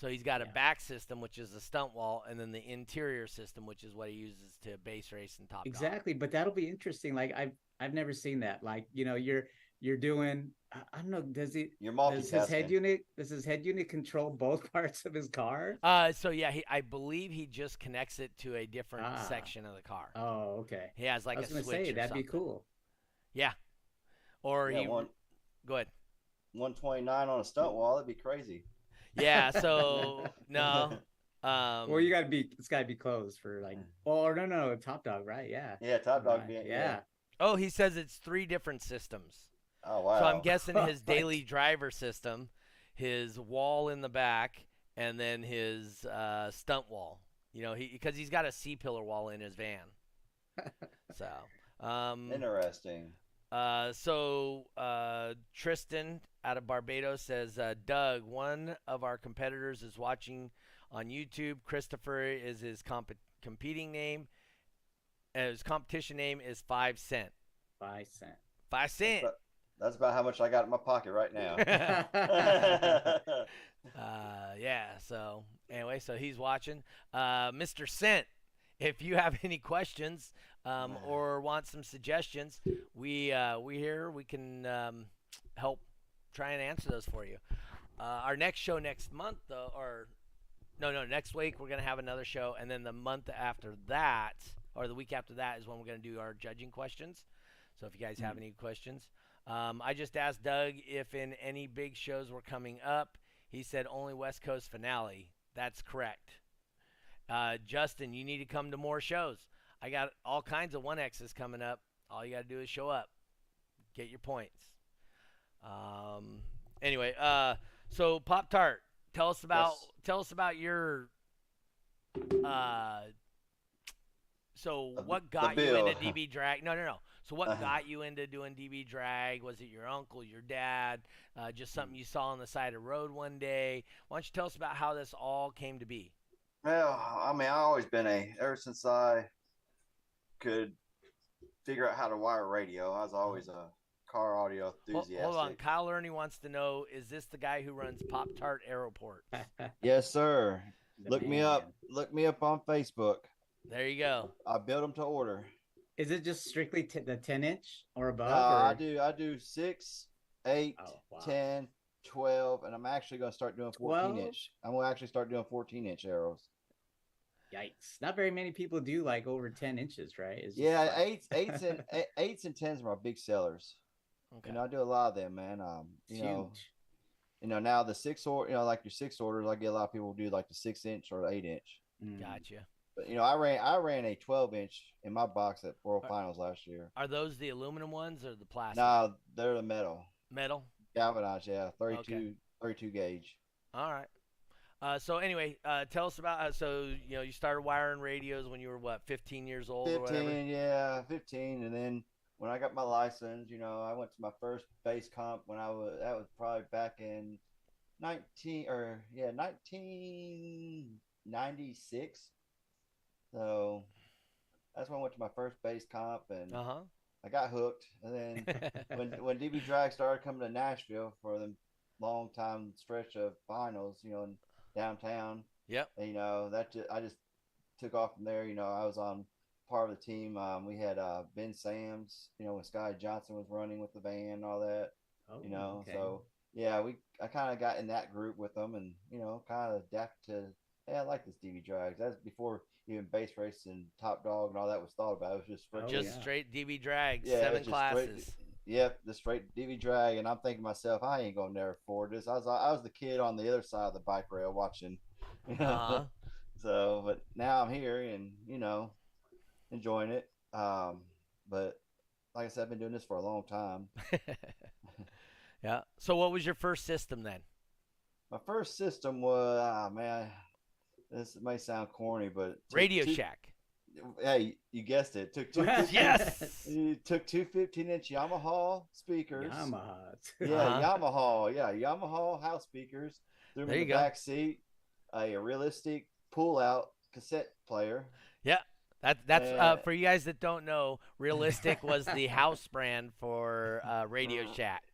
So he's got a back system, which is the stunt wall, and then the interior system, which is what he uses to bass race and top dog. exactly but that'll be interesting like i've i've never seen that like you know you're you're doing i I don't know does he You're does his head unit does his head unit control both parts of his car Uh, so yeah, he, I believe he just connects it to a different Ah. section of the car. oh okay He has like i was a gonna switch say or that'd be cool Yeah. Or Yeah, he one go ahead. 129 on a stunt wall. That'd be crazy. Yeah. So no. Um, well you gotta be it's gotta be closed for like oh no no top dog right yeah Yeah, top dog. Right, being- yeah oh, he says it's three different systems. Oh wow. So I'm guessing his daily driver system, his wall in the back, and then his uh, stunt wall. You know, he because he's got a C pillar wall in his van. so, um, Interesting. Uh, so uh, Tristan out of Barbados says, uh, Doug, one of our competitors is watching on YouTube. Christopher is his comp- competing name. Uh, his competition name is Five Cent. five cent Five Cent. But that's about how much I got in my pocket right now. Uh, yeah. So anyway, so he's watching. Uh, Mr. Cent, if you have any questions um, or want some suggestions, we uh, we here we can um, help try and answer those for you. Uh, our next show next month, though, or no, no, next week we're gonna have another show, and then the month after that, or the week after that, is when we're gonna do our judging questions. So if you guys have any questions, um, I just asked Doug if in any big shows were coming up. He said only West Coast finale. That's correct. Uh, Justin, you need to come to more shows. I got all kinds of one X's coming up. All you got to do is show up, get your points. Um, anyway, uh, so Pop Tart, tell us about Yes. tell us about your. Uh, so The- what got you into DB drag? No, no, no. So what Uh-huh. got you into doing DB drag? Was it your uncle, your dad, uh, just something you saw on the side of the road one day? Why don't you tell us about how this all came to be? Well, I mean, I always been a ever since I could figure out how to wire radio. I was always a car audio Hol- enthusiast. Hold on, Kyle Ernie wants to know: Is this the guy who runs Pop Tart Aeroport? Yes, sir. The Look me up. Look me up on Facebook. There you go. I build them to order. Is it just strictly t- the 10 inch or above? Uh, I do. I do six, eight, Oh, wow. 10, 12, and I'm actually going to start doing 14 12? inch. I'm going to actually start doing 14 inch arrows. Yikes! Not very many people do like over 10 inches, right? It's Yeah, like- eights, eights, and eights and tens are my big sellers. Okay. You know, I do a lot of them, man. Um, It's you know, huge. you know now the six order, you know, like your six orders, I get a lot of people do like the six inch or eight inch. Mm. Gotcha. But you know, I ran I ran a 12 inch in my box at World Uh, Finals last year. Are those the aluminum ones or the plastic? No, they're the metal Metal. Galvanized. Yeah, 32, Okay. 32 gauge. All right. Uh, so anyway, uh, tell us about. Uh, so you know, you started wiring radios when you were what, 15 years old or whatever. 15, yeah, 15. And then when I got my license, you know, I went to my first bass comp when I was, that was probably back in 19, or yeah, 1996. So that's when I went to my first bass comp and Uh I got hooked. And then when, when DB Drag started coming to Nashville for the long time stretch of finals, you know, in downtown, yep. you know that ju- I just took off from there. You know, I was on part of the team. Um, we had uh, Ben Sams. You know, when Sky Johnson was running with the van and all that. Oh, You know, okay. so yeah, we I kind of got in that group with them, and you know, kind of adapted to. Hey, I like this DB drags. That's before even bass race and top dog and all that was thought about. It was just Oh, Just yeah. straight DB drag, Yeah, seven it's just straight- classes. Yep, the straight DB drag, and I'm thinking to myself, I ain't gonna never afford this. I was I was the kid on the other side of the bike rail watching. you know. Uh-huh. So, but now I'm here and you know, enjoying it. Um, but like I said, I've been doing this for a long time. yeah. So what was your first system then? My first system was ah man, this may sound corny, but Radio two- Shack. Hey, you guessed it. Took two. Yes. It took two 15 inch Yamaha speakers. Yamaha. Yeah, Uh-huh. Yamaha. Yeah, Yamaha house speakers. Threw There in you the go. back seat. A realistic pull out cassette player. Yeah. That that's uh, Uh, for you guys that don't know. Realistic was the house brand for uh, Radio Shack, Th-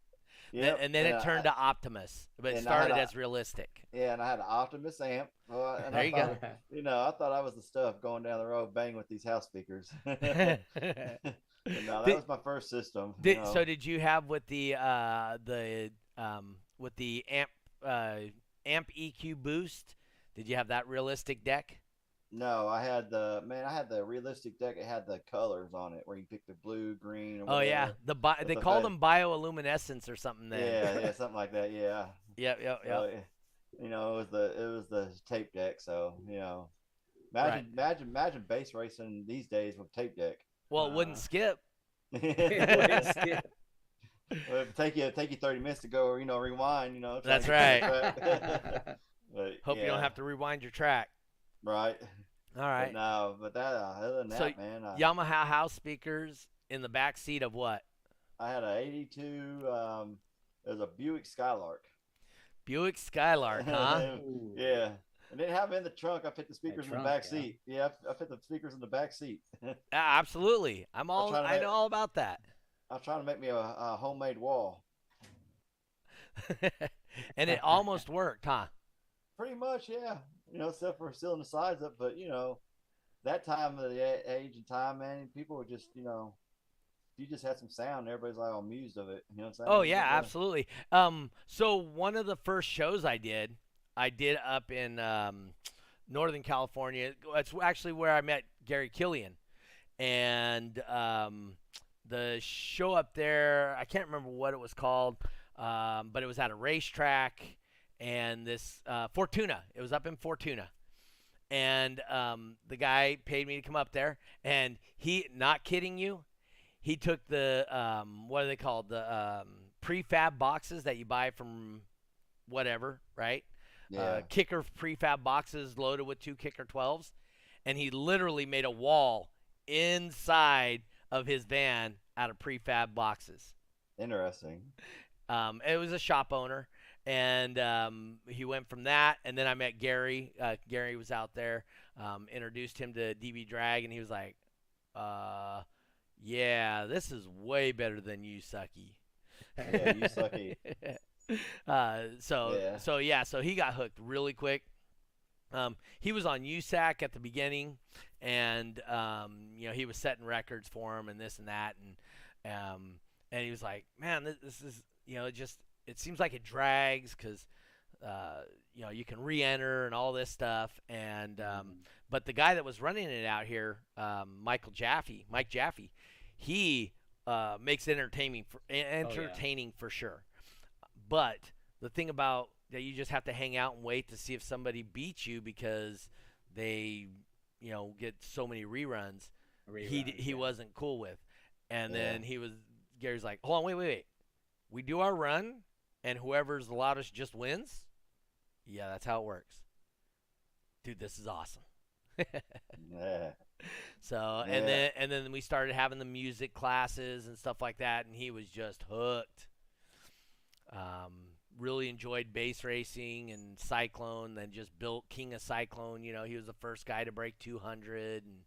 Yep, and then it I- turned to Optimus, but it and started a- as Realistic. Yeah, and I had an Optimus amp. And There I you go. You know, I thought I was the stuff going down the road banging with these house speakers. No, that Did- was my first system. you know. so did you have with the uh, the um, with the amp uh, amp EQ boost? Did you have that realistic deck? No, I had the man. I had the realistic deck. It had the colors on it, where you pick the blue, green. Or Oh yeah, the bi- they the called fa- them bioluminescence or something. Then Yeah, yeah, something like that. Yeah. yep, yep, So, yep. it- you know, it was the it was the tape deck. So you know, imagine Right. imagine imagine bass racing these days with tape deck. Well, it wouldn't Uh, skip. it would take you take you thirty minutes to go, you know, rewind. You know. That's to get the track. but, Hope you don't have to rewind your track. Right. All right. But no, but that uh, other than that, man, uh, Yamaha house speakers in the back seat of what? I had a '82. Um, it was a Buick Skylark. Buick Skylark, huh? Yeah. I didn't have them in the trunk. I put the speakers in the back yeah. seat. Yeah, I, I put the speakers in the back seat. Yeah, absolutely. I'm all. trying to I make- know all about that. I was trying to make me a, a homemade wall. and it almost worked, huh? Pretty much, yeah. You know, except for sealing the sides up. But you know, that time of the age and time, man, people were just, you know, you just had some sound, everybody's like all amused of it. You know what I'm saying? Oh It's yeah, uh, absolutely. Um, so one of the first shows I did, I did up in um, Northern California. That's actually where I met Gary Killian, and um, the show up there, I can't remember what it was called, um, but it was at a racetrack, and this uh, Fortuna. It was up in Fortuna. And um, the guy paid me to come up there, and he, not kidding you, he took the um, what are they called the um, prefab boxes that you buy from whatever right Yeah. uh, kicker prefab boxes loaded with two kicker 12s and he literally made a wall inside of his van out of prefab boxes Interesting. um, it was a shop owner and um, he went from that and then i met gary uh, gary was out there um, introduced him to db drag and he was like uh, yeah, this is way better than you, Sucky. Yeah, you sucky. uh, so Yeah. so yeah, so he got hooked really quick. Um, he was on USAC at the beginning, and um, you know he was setting records for him and this and that, and um, and he was like, man, this, this is you know just it seems like it drags because uh, you know you can re-enter and all this stuff, and um, but the guy that was running it out here, um, Michael Jaffe, Mike Jaffe, he uh, makes it entertaining for entertaining for sure. But the thing about that you just have to hang out and wait to see if somebody beats you because they, you know, get so many reruns. he he yeah. wasn't cool with, and Yeah. then he was Gary's like, hold on, wait, wait, wait. We do our run, and whoever's the loudest just wins. Yeah, that's how it works. Dude, this is awesome. Yeah. So Yeah. and then and then we started having the music classes and stuff like that, and he was just hooked. Um, really enjoyed bass racing and Cyclone. Then just built King of Cyclone. You know, he was the first guy to break 200 and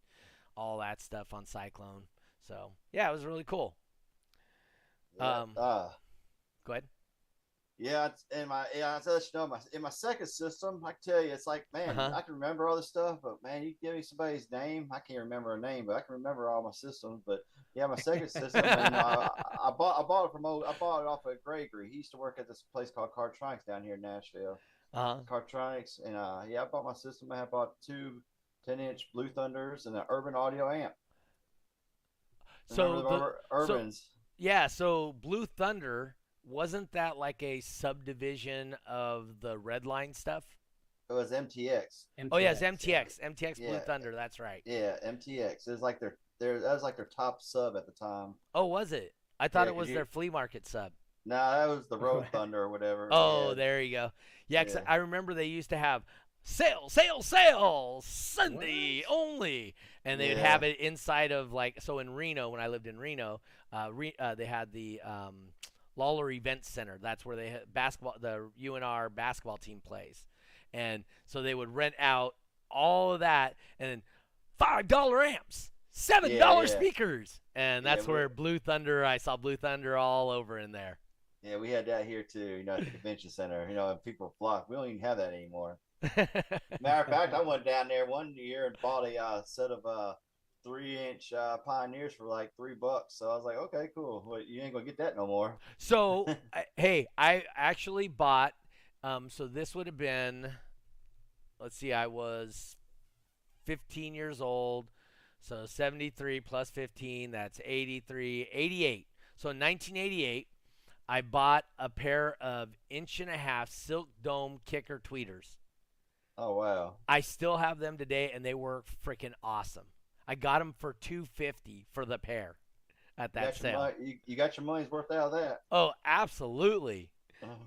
all that stuff on Cyclone. So yeah, it was really cool. Yeah. Um, uh, Go ahead. Yeah, in my yeah, I let you know my in my second system, I can tell you, it's like man, Uh-huh. I can remember all this stuff, but man, you give me somebody's name, I can't remember a name, but I can remember all my systems. But yeah, my second system, and, uh, I bought I bought it from old, I bought it off of Gregory. He used to work at this place called Cartronics down here in Nashville. Uh huh. Cartronics, and uh, yeah, I bought my system. I bought two 10 inch Blue Thunders and an Urban Audio amp. So Remember the, Ur- so- Urbans? yeah, so Blue Thunder wasn't that like a subdivision of the Redline stuff? it was MTX. Oh yeah, it's yeah. MTX, MTX Blue Yeah. Thunder. That's right. Yeah, MTX. It was like their their that was like their top sub at the time. Oh, was it? I thought Yeah, it 'cause was you- their flea market sub. No, that was the Road Thunder or whatever. Oh, Yeah. there you go. Yeah, 'cause Yeah. I remember they used to have sale, sale, sale Sunday only, and they would have it inside of like so in Reno when I lived in Reno, uh, Re, uh they had the um, Lawlor Event Center. That's where they basketball the UNR basketball team plays, and so they would rent out all of that and then five dollar amps. Seven Yeah, yeah. speakers, and that's we- where Blue Thunder. I saw Blue Thunder all over in there. Yeah, we had that here too. You know, at the convention center. You know, and people flock. We don't even have that anymore. Matter of fact, I went down there one year and bought a uh, set of uh, three inch uh, Pioneers for like three bucks. So I was like, okay, cool. Well, you ain't gonna get that no more. So, I, hey, I actually bought. Um, so this would have been. Let's see, I was 15 years old. So 73 plus 15, that's 83, 88. So in 1988, I bought a pair of inch and a half silk dome kicker tweeters. Oh wow. I still have them today, and they were freaking awesome. I got them for 250 for the pair at that your sale. money, you, you got your money's worth out of that. Oh, absolutely.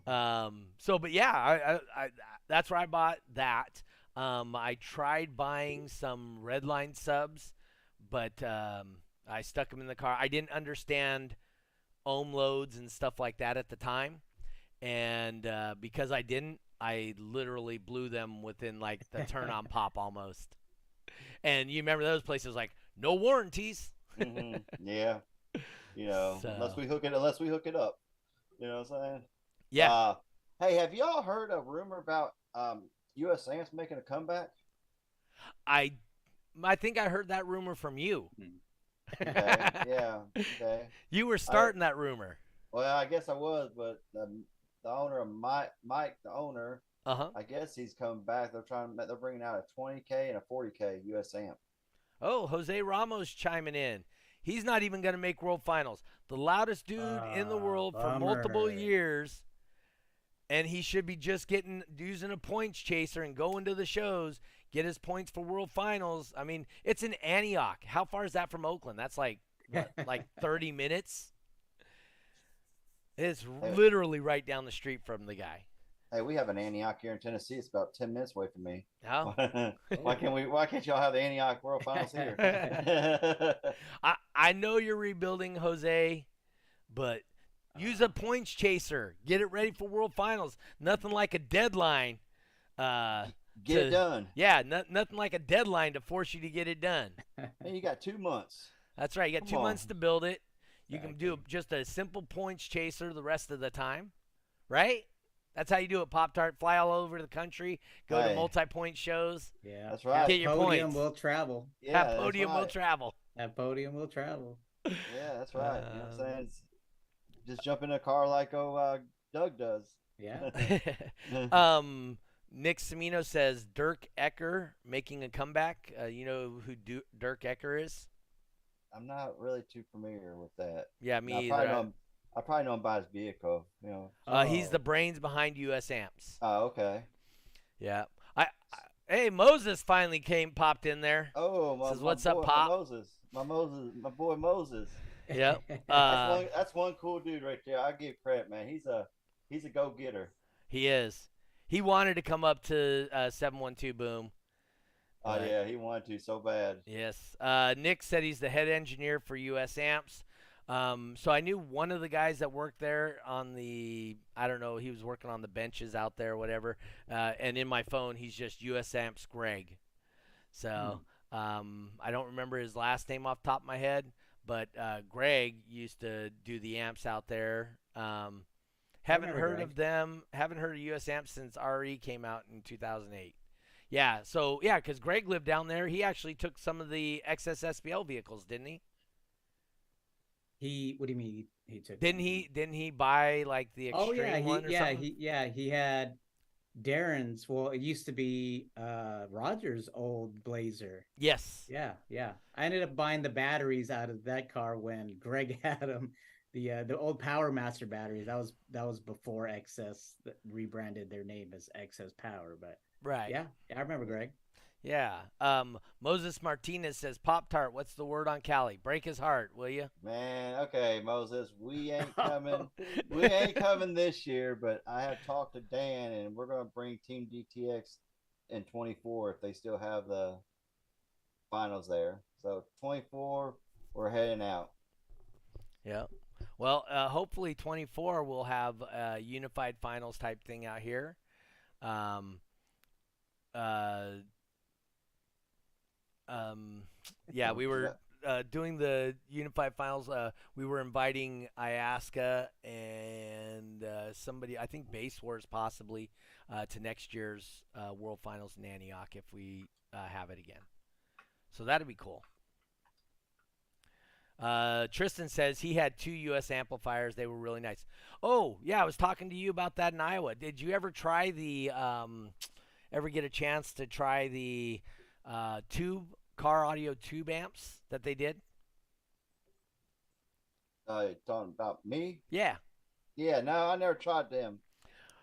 Um, so, but yeah, I, I, I, that's where I bought that. Um, I tried buying some Redline subs, but um, I stuck them in the car. I didn't understand ohm loads and stuff like that at the time, and uh, because I didn't, I literally blew them within like the turn on pop almost. And you remember those places like no warranties. Mhm. Yeah. You know, unless we hook it, unless we hook it up. You know what I'm saying? Yeah. Uh, hey, have y'all heard a rumor about um, U.S. Amps making a comeback? I, I think I heard that rumor from you. Okay. yeah. Okay. You were starting that rumor. Well, I guess I was, but the, the owner of Mike, Mike, the owner, Uh huh. I guess he's coming back. They're trying. They're bringing out a 20k and a 40k US amp. Oh, Jose Ramos chiming in. He's not even going to make World Finals. The loudest dude in the Ah, world for multiple years, and he should be just getting using a points chaser and going to the shows, get his points for World Finals. I mean, it's in Antioch. How far is that from Oakland? That's like what, like 30 minutes. It's literally right down the street from the guy. Hey, we have an Antioch here in Tennessee. It's about 10 minutes away from me. Oh, why can't we? Why can't y'all have the Antioch World Finals here? I I know you're rebuilding, Jose, but use a points chaser. Get it ready for World Finals. Nothing like a deadline. Uh, Get to- it done. Yeah, no, nothing like a deadline to force you to get it done. And you got two months. That's right. You got two Come months to build it. You can do just a simple points chaser the rest of the time, right? That's how you do it. Pop Tart, fly all over the country, go to multi-point shows. Yeah, That's right. Get your podium points. will travel. Yeah, That that's podium will travel. That podium will travel. Yeah, that's right. you know what I'm Um, saying? It's- just jump in a car like oh uh, Doug does. Yeah. um, Nick Semino says Dirk Ecker making a comeback. Uh, you know who du- Dirk Ecker is? I'm not really too familiar with that. Yeah, me I either. probably I- know him, I probably know him by his vehicle. You know. Uh, he's Oh. the brains behind US Amps. Oh, okay. Yeah. I, I hey Moses finally came popped in there. Oh, my, Says, my "What's up, Pop?" My Moses, my Moses, my boy Moses. Yep. That's, Uh, one, that's one cool dude right there. I give credit, man. He's a he's a go getter. he is. He wanted to come up to uh, 712 Boom. Oh Right. yeah, he wanted to so bad. Yes. Uh, Nick said he's the head engineer for US Amps. Um, so I knew one of the guys that worked there on the, I don't know, he was working on the benches out there, whatever. Uh, and in my phone, he's just US Amps Greg. So um, I don't remember his last name off the top of my head, but uh, Greg used to do the amps out there. Um, haven't heard Greg. of them. Haven't heard of US Amps since RE came out in 2008. Yeah, so yeah, because Greg lived down there. He actually took some of the XS SBL vehicles, didn't he? He. What do you mean? He, he took. Didn't he? Didn't he buy like the extreme Oh yeah, one he or yeah something? he yeah he had Darren's. Well, it used to be uh Roger's old Blazer. yes. Yeah, yeah. I ended up buying the batteries out of that car when Greg had them. The uh, the old Power Master batteries. That was that was before XS that rebranded their name as XS Power. But Right. yeah, yeah, I remember Greg. Yeah. Um, Moses Martinez says, "Pop Tart, what's the word on Cali? Break his heart, will you?" Man, okay, Moses, we ain't coming. we ain't coming this year, but I have talked to Dan, and we're gonna bring Team DTX in 24 if they still have the finals there. So 24, we're heading out. Yeah. Well, uh, hopefully 24 will have a unified finals type thing out here. Um, uh, um, yeah, we were uh, doing the unified finals. Uh, we were inviting IASCA and uh, somebody, I think Bass Wars possibly, uh, to next year's uh, World Finals in Antioch if we uh, have it again. So that'd be cool. Uh, Tristan says he had two U.S. amplifiers. They were really nice. Oh, yeah, I was talking to you about that in Iowa. Did you ever try the, um, ever get a chance to try the uh, tube, car audio tube amps that they did? Uh, talking about me? Yeah. Yeah, no, I never tried them.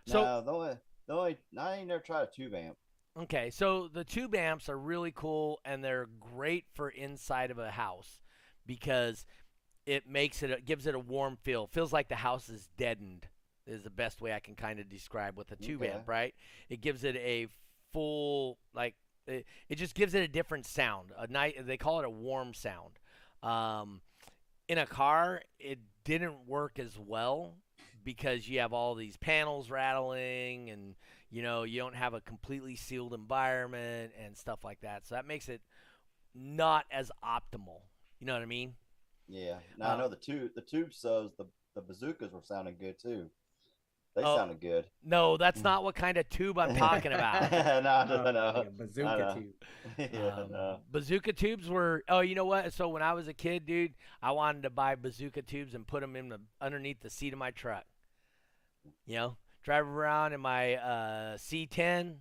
So- no, the only, the only, I ain't never tried a tube amp. Okay, so the tube amps are really cool and they're great for inside of a house because it makes it, it gives it a warm feel. Feels like the house is deadened. Is the best way I can kind of describe with a tube Okay. amp, right? It gives it a full like it, it just gives it a different sound. A night they call it a warm sound. Um, in a car, it didn't work as well because you have all these panels rattling and you know you don't have a completely sealed environment and stuff like that so that makes it not as optimal you know what i mean Yeah. Now Uh, I know the tube, the tube subs, the the bazookas were sounding good too. They Oh. sounded good. no that's not what kind of tube i'm talking about no, no, Oh, no. like bazooka tube. yeah, Um, no. bazooka tubes were oh you know what so when i was a kid dude i wanted to buy bazooka tubes and put them in the underneath the seat of my truck you know drive around in my uh, c10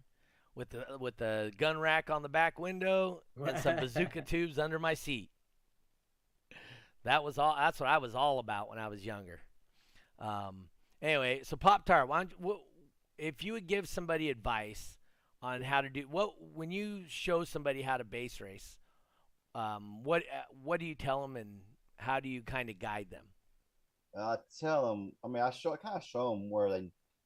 with the with the gun rack on the back window and some bazooka tubes under my seat that was all that's what i was all about when i was younger um, anyway so pop tart why don't you, what, if you would give somebody advice on how to do what when you show somebody how to bass race um, what uh, what do you tell them and how do you kind of guide them I tell them. I mean, I show, I kind of show them where they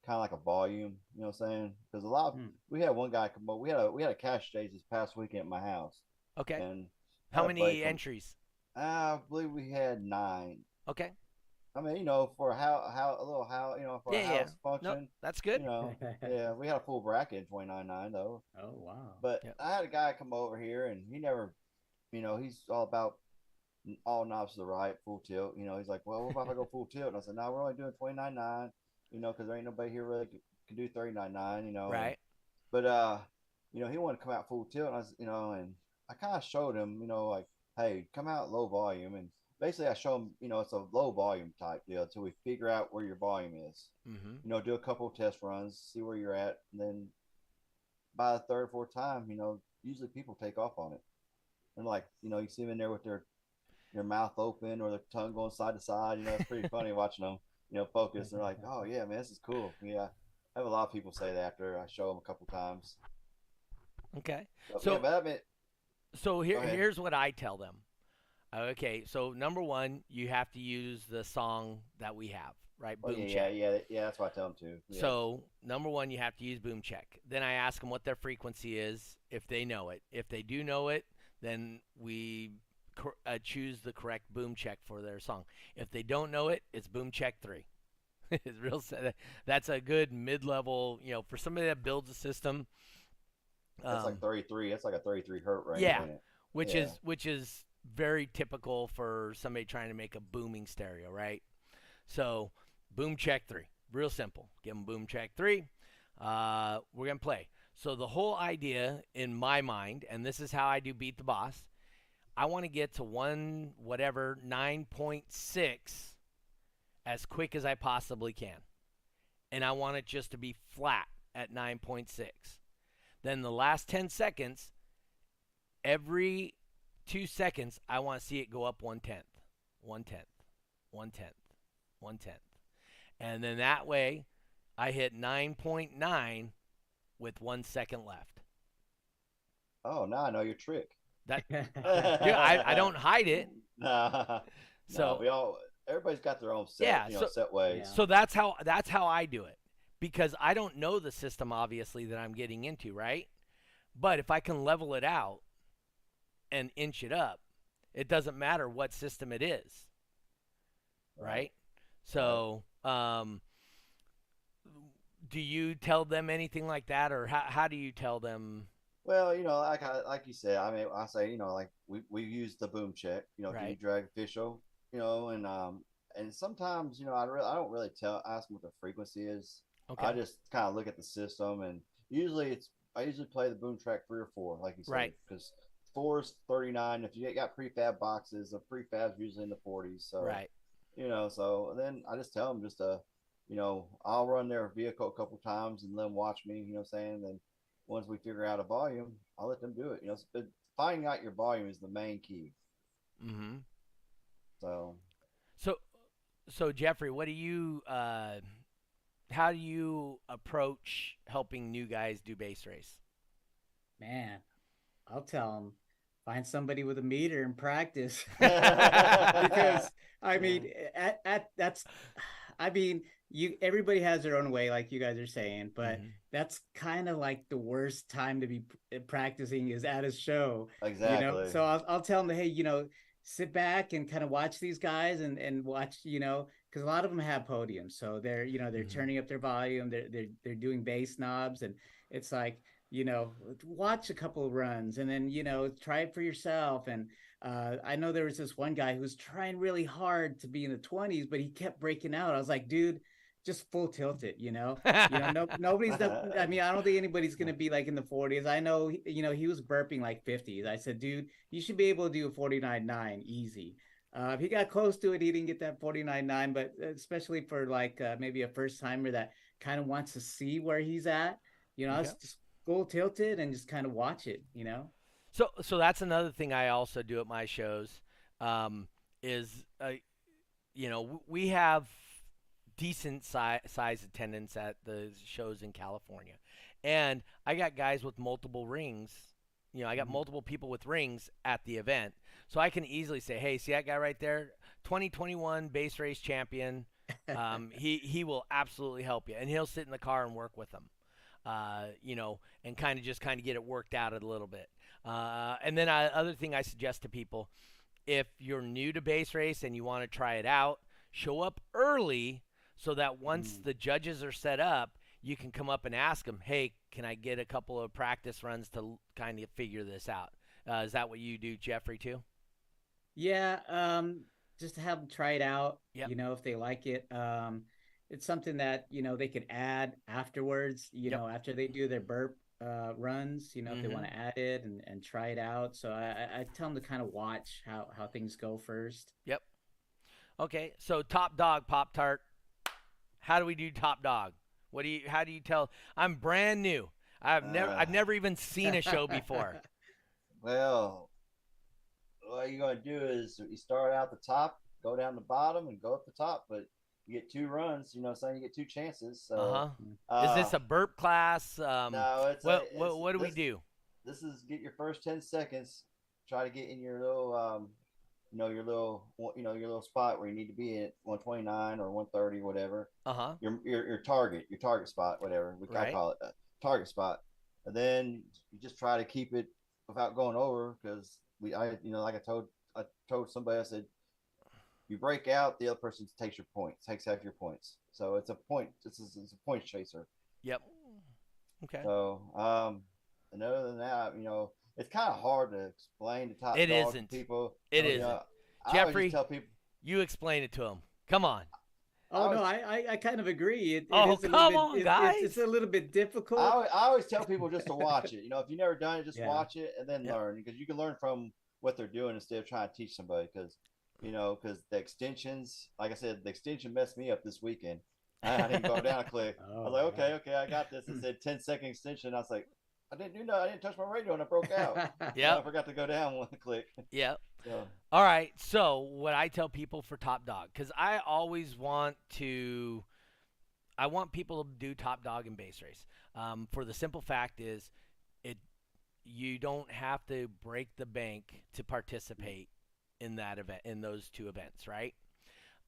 kind of like a volume. You know what I'm saying? Because a lot of Hmm. we had one guy come up. We had a we had a cash stage this past weekend at my house. okay And how many entries I believe we had nine. okay I mean, you know, for how how a little how you know for Yeah, a yeah. house function, That's good. you know, yeah, we had a full bracket in twenty nine nine though. Oh wow. But Yep. I had a guy come over here, and he never, you know, he's all about all knobs to the right, full tilt. You know, he's like, well, what about if I go full tilt? And I said, no, we're only doing twenty nine nine. You know, because there ain't nobody here really can do thirty nine nine. You know, and- Right. but uh, you know, he wanted to come out full tilt, and I was, you know, and I kind of showed him, you know, like, hey, come out low volume, and basically I show them, you know, it's a low volume type deal until we figure out where your volume is. Mm-hmm. You know, do a couple of test runs, see where you're at, and then by the third or fourth time, you know, usually people take off on it, and like, you know, you see them in there with their their mouth open or their tongue going side to side. You know, it's pretty funny watching them, you know, focus. They're like, oh yeah, man, this is cool. Yeah. I have a lot of people say that after I show them a couple times. Okay. But, So- yeah, I mean, So here, here's what I tell them. Okay, so number one, you have to use the song that we have, right? oh, Boom yeah, check. yeah, yeah, yeah. That's what I tell them too. Yeah. So number one, you have to use boom check. Then I ask them what their frequency is, if they know it. If they do know it, then we cor- uh, choose the correct boom check for their song. If they don't know it, it's boom check three. it's real. That's a good mid-level, you know, for somebody that builds a system. that's um, like 33. That's like a 33 hertz range. yeah. which Yeah. is which is very typical for somebody trying to make a booming stereo, right? So, boom check three, real simple. Give them boom check three. Uh, we're gonna play. So the whole idea in my mind, and this is how I do beat the boss. I want to get to one whatever nine point six as quick as I possibly can, and I want it just to be flat at nine point six. Then the last ten seconds, every two seconds, I want to see it go up one tenth, one tenth, one tenth, one tenth. And then that way, I hit 9.9 with one second left. Oh, now I know your trick. That, dude, I, I don't hide it. Nah, So, no, we all everybody's got their own set, Yeah, you know, so- set ways. so that's how that's how I do it because I don't know the system obviously that I'm getting into, right? But if I can level it out and inch it up, it doesn't matter what system it is. right? So, um, do you tell them anything like that, or how how do you tell them? Well, you know, like like you said, I mean, I say, you know, like we we use the boom check, you know, Right. right. drag official, you know, and um and sometimes, you know, I really I don't really tell ask them what the frequency is. Okay, I just kind of look at the system, and usually it's I usually play the boom track three or four, like you said, Because four is thirty nine. If you got prefab boxes, the prefab's usually in the forties. So right, you know, so then I just tell them just to, you know, I'll run their vehicle a couple times and let them watch me. You know, what I'm saying then once we figure out a volume, I'll let them do it. You know, but finding out your volume is the main key. mm-hmm. So So, so Jeffrey, what do you? Uh, how do you approach helping new guys do bass race? Man, I'll tell them find somebody with a meter and practice because I mean at, at that's I mean you everybody has their own way like you guys are saying but Mhm. that's kind of like the worst time to be practicing is at a show exactly. you know so I'll, I'll tell them hey you know sit back and kind of watch these guys and and watch you know because a lot of them have podiums so they're you know they're Mhm. turning up their volume they're they're they're doing bass knobs and it's like you know watch a couple of runs and then you know try it for yourself and uh, I know there was this one guy who was trying really hard to be in the 20s, but he kept breaking out. I was like, dude, just full tilt it, you know? you know, no, nobody's. The, I mean, I don't think anybody's gonna be like in the 40s. I know, you know, he was burping like 50s. I said, dude, you should be able to do a 49.9 easy. Uh, if he got close to it, he didn't get that 49.9. But especially for like uh, maybe a first timer that kind of wants to see where he's at, you know, I was just full tilted and just kind of watch it, you know. So, so that's another thing I also do at my shows. Um, is uh, you know we have decent si- size attendance at the shows in California, and I got guys with multiple rings. You know, I got Mhm. multiple people with rings at the event, so I can easily say, "Hey, see that guy right there, 2021 bass race champion. Um, he he will absolutely help you, and he'll sit in the car and work with them." Uh, you know, and kind of just kind of get it worked out a little bit. Uh, and then I, other thing I suggest to people, if you're new to bass race and you want to try it out, show up early so that once Mm. the judges are set up, you can come up and ask them, "Hey, can I get a couple of practice runs to kind of figure this out?" Uh, is that what you do, Jeffrey? Too? Yeah, um, just to have them try it out. Yep. You know, if they like it. Um, it's something that you know they could add afterwards. You Yep. know, after they do their burp uh, runs. You know, if they want to add it and, and try it out. So I, I- I tell them to kind of watch how how things go first. yep Okay, so top dog Pop Tart. How do we do top dog? What do you? How do you tell? I'm brand new. I've never. I've Uh. never even seen a show before. Well, what you're gonna do is you start out the top, go down the bottom, and go up the top. But you get two runs. You know, what saying you get two chances. So, Uh huh. uh, Is this a burp class? Um, no? It's what, a, what it's- what do we do? This is get your first ten seconds. Try to get in your little, um, you know, your little, you know, your little spot where you need to be at 129 or 130, whatever. Uh huh. your your, your target, your target spot, whatever we Right. Call it, a target spot, and then you just try to keep it without going over because we, I, you know, like I told, I told somebody, I said, you break out, the other person takes your points, takes half your points, so it's a point. This is it's a point chaser. Yep. Okay. So, um, and other than that, you know, it's kind of hard to explain the top It dog to isn't. people. It You isn't. know, I always Jeffrey, just tell people. You explain it to them. Come on. Oh I no, I, I I kind of agree. It, it Oh, is come little bit, on, it- it's- guys. It's, a little bit difficult. I, always- I always tell people just to watch it. You know, if you've never done it, just Yeah. watch it and then Yeah. learn because you can learn from what they're doing instead of trying to teach somebody. Because, you know, because the extensions, like I said, the extension messed me up this weekend. I, I didn't go down a click. I Oh, was like, okay, yeah. okay, I got this. It said 10 second extension. I was like, I didn't do nothing. I didn't touch my radio and I broke out. Yeah. I forgot to go down one click. Yep. So, All right. So what I tell people for top dog, because I always want to, I want people to do top dog and bass race. Um, for the simple fact is, it you don't have to break the bank to participate in that event in those two events, right?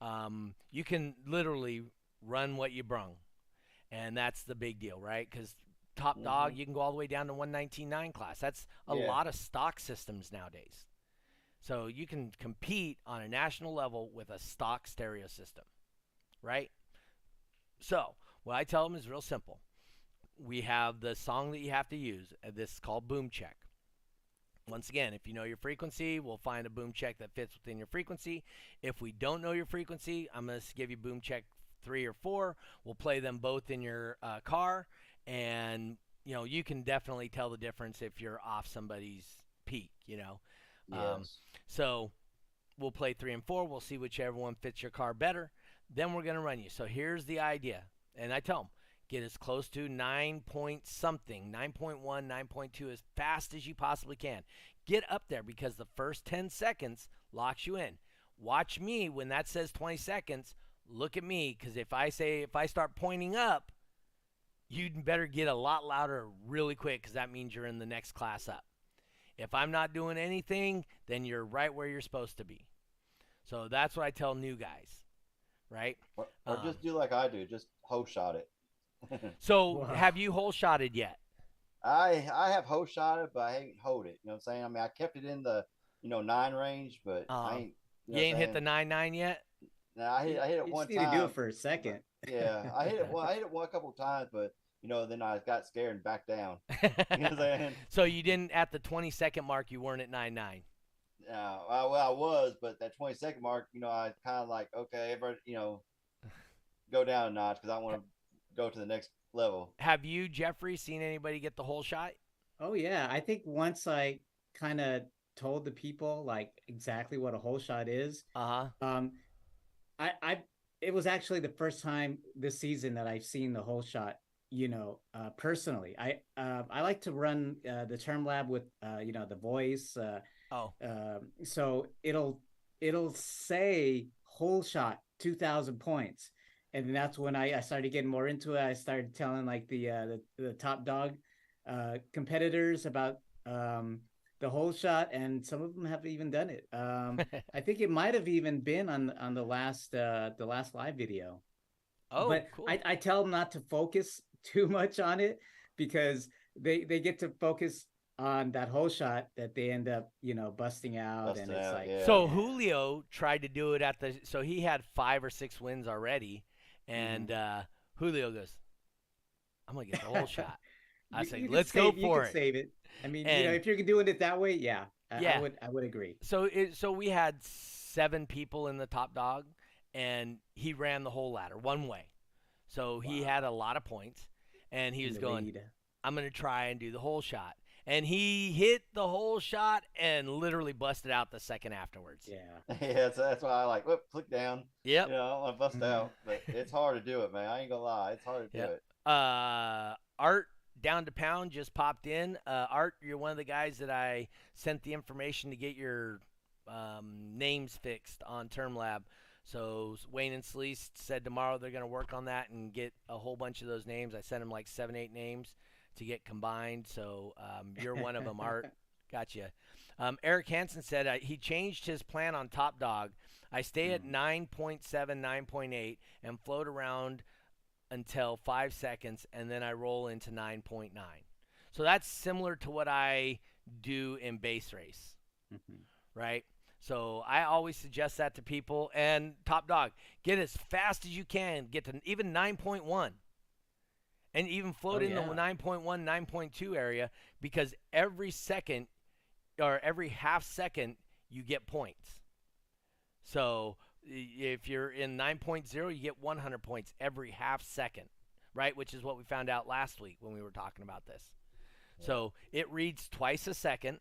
Um, you can literally run what you brung, and that's the big deal, right? Because top dog, you can go all the way down to 119.9 class. That's a Yeah. lot of stock systems nowadays. So you can compete on a national level with a stock stereo system, right? So what I tell them is real simple. We have the song that you have to use. uh, This is called boom check. Once again, if you know your frequency, we'll find a boom check that fits within your frequency. If we don't know your frequency, I'm going to give you boom check three or four. We'll play them both in your uh, car, and you know you can definitely tell the difference if you're off somebody's peak. You know, Um, yes. so we'll play three and four. We'll see whichever one fits your car better. Then we're going to run you. So here's the idea. And I tell them, get as close to 9 point something, 9.1, 9.2 as fast as you possibly can. Get up there because the first 10 seconds locks you in. Watch me when that says 20 seconds. Look at me because if I say, if I start pointing up, you'd better get a lot louder really quick because that means you're in the next class up. If I'm not doing anything, then you're right where you're supposed to be. So that's what I tell new guys, right? Or, or um, just do like I do, just hoe shot it. So Wow. have you hole shotted yet? I I have hoe shot it, but I ain't hold it. You know what I'm saying? I mean, I kept it in the you know nine range, but Uh-huh. I ain't. You, know what ain't hit the nine nine yet. No, I hit I hit it you one just need time. to do it for a second. yeah, I hit it one. I hit it one couple of times, but you know, then I got scared and backed down. You know what I'm saying? so you didn't at the 20 second mark. You weren't at nine nine. Yeah, I, well, I was, but that 20 second mark, you know, I kind of like okay, everybody, you know, go down a notch because I want to go to the next level. Have you, Jeffrey, seen anybody get the hole shot? Oh yeah, I think once I kind of told the people like exactly what a hole shot is, Uh huh. um, I I it was actually the first time this season that I've seen the hole shot. You know, uh, personally, I uh, I like to run uh, the term lab with uh, you know the voice. Uh, Oh, um, so it'll it'll say hole shot 2000 points and then that's when I, I started getting more into it i started telling like the uh the, the top dog uh competitors about um the hole shot and some of them have even done it um i think it might have even been on on the last uh the last live video oh, but cool. I, I tell them not to focus too much on it because they they get to focus on that hole shot that they end up, you know, busting out, Busting and it's out, like, yeah. So Julio tried to do it at the. So he had five or six wins already, and Mm-hmm. uh, Julio goes, "I'm gonna get the hole shot." I say, "Let's go save- you for it." Save it. I mean, you know, if you're doing it that way, yeah, I, Yeah. I would, I would agree. So it, so we had seven people in the top dog, and he ran the whole ladder one way. So he had a lot of points, and he was going, lead. "I'm gonna try and do the hole shot." And he hit the hole shot and literally busted out the second afterwards. Yeah. yeah, so that's why I like whoop, click down. Yep. You know, I want to bust Mhm. out, but it's hard to do it, man. I ain't gonna lie, it's hard to do Yep. it. Uh, Art down to pound just popped in. Uh, Art, you're one of the guys that I sent the information to get your um, names fixed on Term Lab. So Wayne and Sleece said tomorrow they're going to work on that and get a whole bunch of those names. I sent them like seven, eight names to get combined. So um, you're one of them, Art. Gotcha. Um, Eric Hansen said uh, he changed his plan on Top Dog. I stay at 9.7, 9.8, and float around until five seconds, and then I roll into 9.9. So that's similar to what I do in bass race, Mhm. right? So I always suggest that to people. And top dog, get as fast as you can, get to even 9.1, and even float Oh, in the yeah. 9.1, 9.2 area because every second or every half second you get points. So if you're in 9.0, you get 100 points every half second, right? Which is what we found out last week when we were talking about this. So it reads twice a second,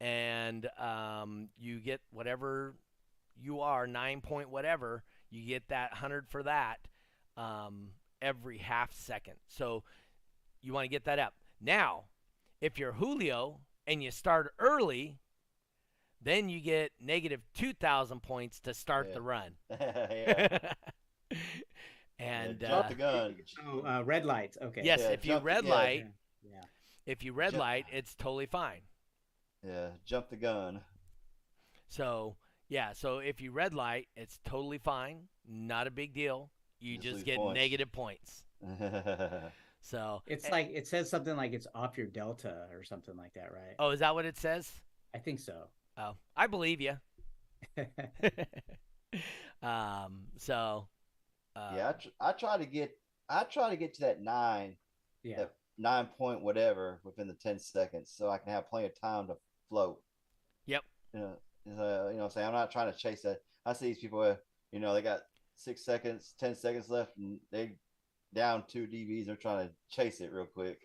and um, you get whatever you are, nine point whatever, you get that 100 for that um, every half second. So you want to get that up. Now, if you're Julio and you start early, then you get negative 2,000 points to start Yeah. the run. and yeah, uh, jump the gun. Oh, uh, red lights. Okay. yes, Yeah, if you red yeah. light, Yeah. if you red Jump- light, it's totally fine. Yeah, jump the gun. So yeah, so if you red light, it's totally fine, not a big deal. You Just just, get points. negative points. So It's eh, like it says something like it's off your delta or something like that, right? oh, is that what it says? I think so. Oh, I believe you. um, so uh, yeah, I, tr- I try to get I try to get to that nine, yeah. that nine point whatever within the ten seconds, so I can have plenty of time to float. Yep. You know, is, uh, you know, what I'm saying I'm not trying to chase that. I see these people, uh, you know, they got six seconds, ten seconds left, and they down two DBs. They're trying to chase it real quick.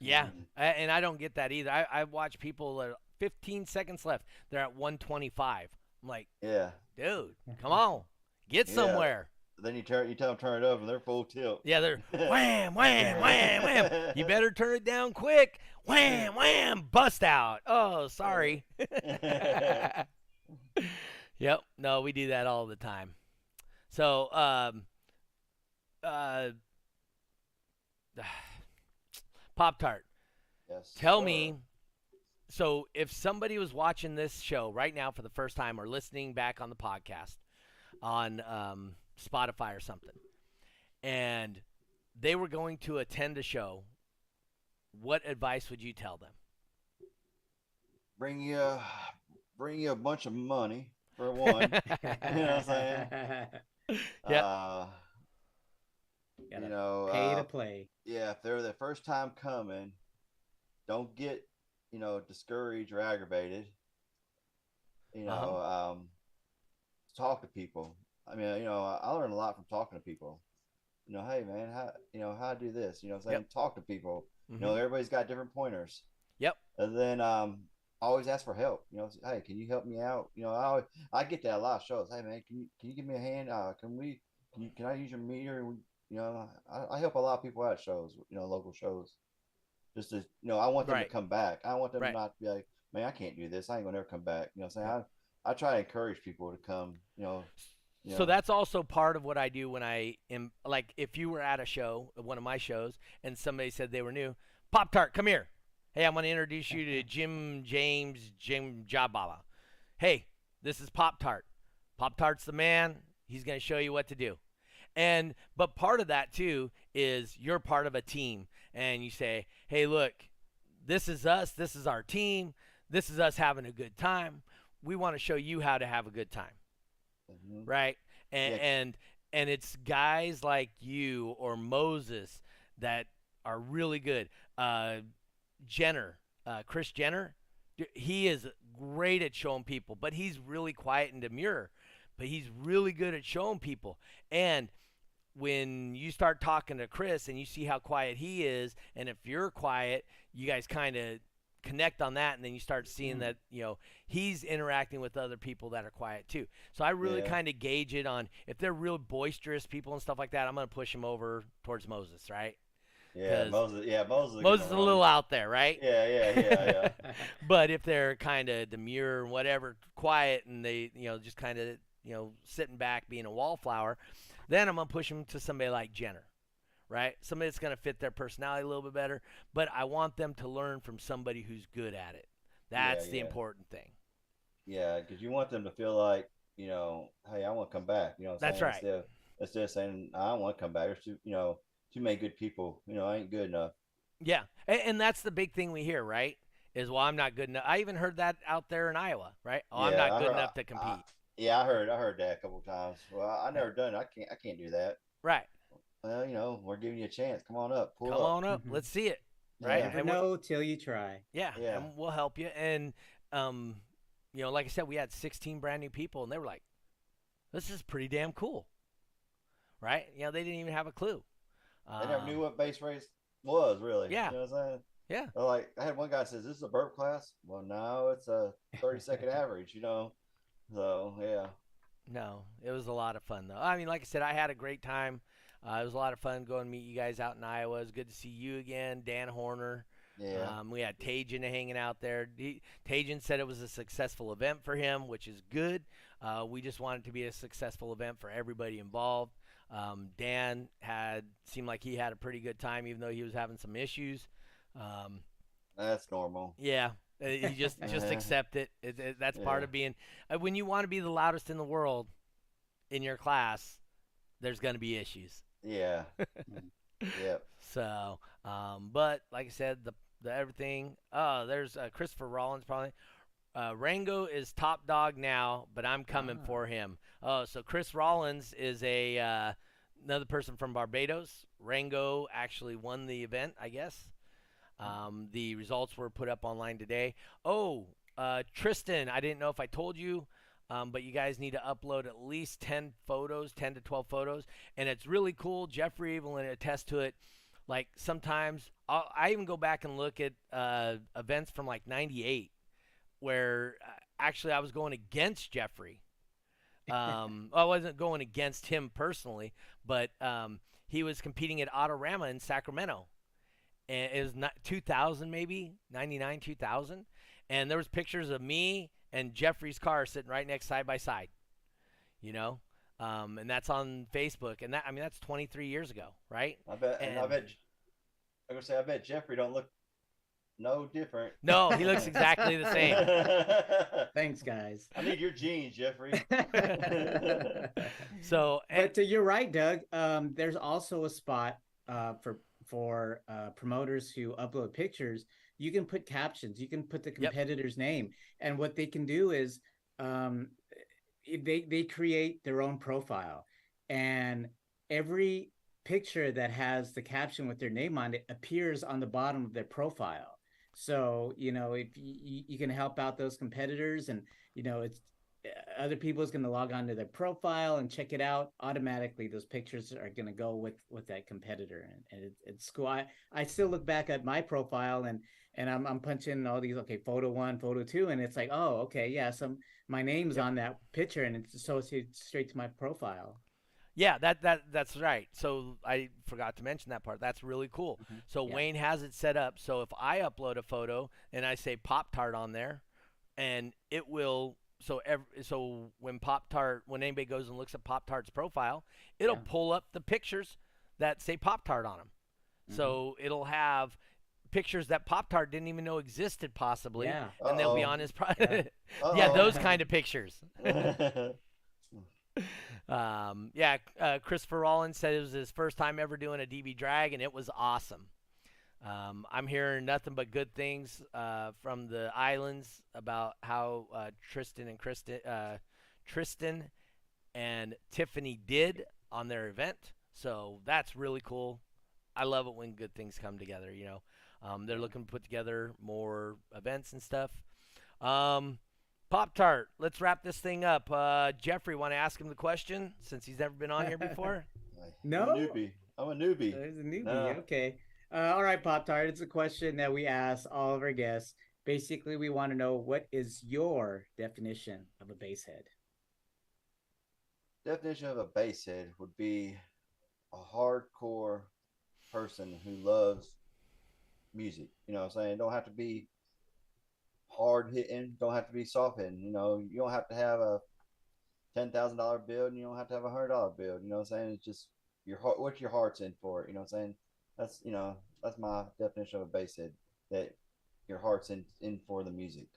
yeah, mm-hmm. and I don't get that either. I I watch people that are 15 seconds left. They're at 125. I'm like, Yeah. dude, mm-hmm. come on, get Yeah. somewhere. Then you turn, you tell them turn it over, and they're full tilt. Yeah, they're wham, wham, wham, wham. You better turn it down quick. Wham, wham, bust out. Oh, sorry. yep. No, we do that all the time. So, um, uh, Pop Tart, Yes. tell sir. me. So, if somebody was watching this show right now for the first time or listening back on the podcast on um, Spotify or something, and they were going to attend a show, what advice would you tell them? bring you, bring you a bunch of money for one. you know what I'm saying? Yep. Uh, you know, pay uh, to play. yeah, if they're the first time coming, don't get, you know, discouraged or aggravated. You know, Uh-huh. um, talk to people. I mean, you know, I learned a lot from talking to people. You know, hey man, how you know how to do this? You know, I'm saying talk to people. You know, everybody's got different pointers. Yep. And then um, always ask for help. You know, say, hey, can you help me out? You know, I always, I get that a lot of shows. Hey man, can you can you give me a hand? Uh, can we? Can you can I use your meter? And we, you know, I, I help a lot of people at shows. You know, local shows. Just to you know, I want them Right. to come back. I want them Right. not to be like, man, I can't do this. I ain't gonna ever come back. You know, what I'm saying I I try to encourage people to come. You know. you So know. that's also part of what I do when I am like if you were at a show, one of my shows, and somebody said they were new, Pop Tart, come here. Hey, I'm going to introduce you to Jim James Jim Jabala. Hey, this is Pop Tart. Pop Tart's the man. He's going to show you what to do. And but part of that too is you're part of a team and you say, "Hey, look, this is us. This is our team. This is us having a good time. We want to show you how to have a good time, Mhm. right? And Yeah. and and it's guys like you or Moses that are really good. Uh, Jenner, uh, Chris Jenner, he is great at showing people, but he's really quiet and demure. But he's really good at showing people. And when you start talking to Chris and you see how quiet he is, and if you're quiet, you guys kind of connect on that, and then you start seeing Mhm. that you know he's interacting with other people that are quiet too. So I really Yeah. kind of gauge it on if they're real boisterous people and stuff like that. I'm gonna push them over towards Moses, right? Yeah, Moses. Yeah, Moses. Moses is a little out there, right? Yeah, yeah, yeah, yeah. But if they're kind of demure and whatever, quiet, and they, you know, just kind of, you know, sitting back being a wallflower, then I'm gonna push them to somebody like Jenner, right? Somebody that's gonna fit their personality a little bit better. But I want them to learn from somebody who's good at it. That's the yeah. important thing. Yeah, because you want them to feel like, you know, hey, I want to come back. You know, That's saying? right. Instead of, instead of saying I want to come back, you know, too many good people. You know, I ain't good enough. Yeah, and, and that's the big thing we hear, right? Is well, I'm not good enough. I even heard that out there in Iowa, right? Oh, I'm not good heard- enough to I- compete. Yeah, I heard, I heard that a couple times. Well, I, I never done it. I can't, I can't do that. right. Well, you know, we're giving you a chance. Come on up, pull Come up. on up. Mhm. Let's see it. right? Yeah. Never And know till you try. Yeah, Yeah. and we'll help you. And um, you know, like I said, we had 16 brand new people, and they were like, "This is pretty damn cool," right? You know, they didn't even have a clue. They never Um, knew what bass race was really. Yeah. You know what I'm saying? Yeah. They're like I had one guy says, "This is a burp class." Well, no, it's a 30 second average. You know. So yeah. No, it was a lot of fun though. I mean, like I said, I had a great time. Uh, it was a lot of fun going to meet you guys out in Iowa. It was good to see you again, Dan Horner. Yeah. Um, we had Tajin hanging out there. He, Tajin said it was a successful event for him, which is good. Uh, we just want it to be a successful event for everybody involved. Um, Dan had seemed like he had a pretty good time, even though he was having some issues. Um, That's normal. yeah, uh, you just just accept it. It- it- That's part of being uh, when you want to be the loudest in the world in your class. There's going to be issues. Yeah. yep. So, um, but like I said, the the everything. Oh, there's uh, Christopher Rollins probably. Uh, Rango is top dog now, but I'm coming Ah. for him. Oh, so Chris Rollins is a uh, another person from Barbados. Rango actually won the event, I guess. Um, the results were put up online today. Oh, uh, Tristan, I didn't know if I told you, um, but you guys need to upload at least 10 photos, 10 to 12 photos. And it's really cool. Jeffrey will attest to it. Like sometimes I'll, I even go back and look at uh, events from like 98 where uh, actually I was going against Jeffrey. Um, I wasn't going against him personally, but um, he was competing at Autorama in Sacramento. And it was not 2000 maybe, 99, 2000. And there was pictures of me and Jeffrey's car sitting right next side by side. You know? Um, and that's on Facebook. And that I mean that's 23 years ago, right? I bet. And, I bet. I'm gonna say I bet Jeffrey don't look no different. No, he looks exactly the same. Thanks, guys. I need your jeans, Jeffrey. So and, but uh, you're right, Doug. Um, there's also a spot uh, for for uh, promoters who upload pictures. You can put captions. You can put the competitor's name, and what they can do is um, they they create their own profile, and every picture that has the caption with their name on it appears on the bottom of their profile. So you know if you, you can help out those competitors, and you know it's uh, other people is going to log on to their profile and check it out automatically those pictures are going to go with with that competitor. And, and it, it's cool. I, I still look back at my profile and and I'm, I'm punching all these okay photo one photo two and it's like oh okay yeah some my name's on that picture and it's associated straight to my profile Yeah, that that that's right. So I forgot to mention that part. That's really cool. Mhm. So Yeah. Wayne has it set up so if I upload a photo and I say Pop Tart on there, and it will so ev- so when Pop Tart when anybody goes and looks at Pop Tart's profile, it'll Yeah. pull up the pictures that say Pop Tart on them. Mm-hmm. So it'll have pictures that Pop Tart didn't even know existed possibly, yeah and they'll be on his pro- Yeah. yeah, those kind of pictures. Um, yeah, uh, Christopher Rollins said it was his first time ever doing a DB drag, and it was awesome. Um, I'm hearing nothing but good things uh, from the islands about how uh, Tristan and Kristen, uh, Tristan and Tiffany did on their event. So that's really cool. I love it when good things come together. You know, um, they're looking to put together more events and stuff. Um, Pop Tart, let's wrap this thing up. Uh, Jeffrey, want to ask him the question since he's never been on here before? no. I'm a newbie. I'm a newbie. There's a newbie. No. Okay. Uh, all right, Pop Tart. It's a question that we ask all of our guests. Basically, we want to know what is your definition of a bass head? Definition of a basshead would be a hardcore person who loves music. You know what I'm saying? Don't have to be hard hitting, don't have to be soft hitting. You know, you don't have to have a ten thousand dollar build and you don't have to have a hundred dollar build. You know what I'm saying? It's just your heart what your heart's in for it. You know what I'm saying? That's you know, that's my definition of a basshead. That your heart's in in for the music.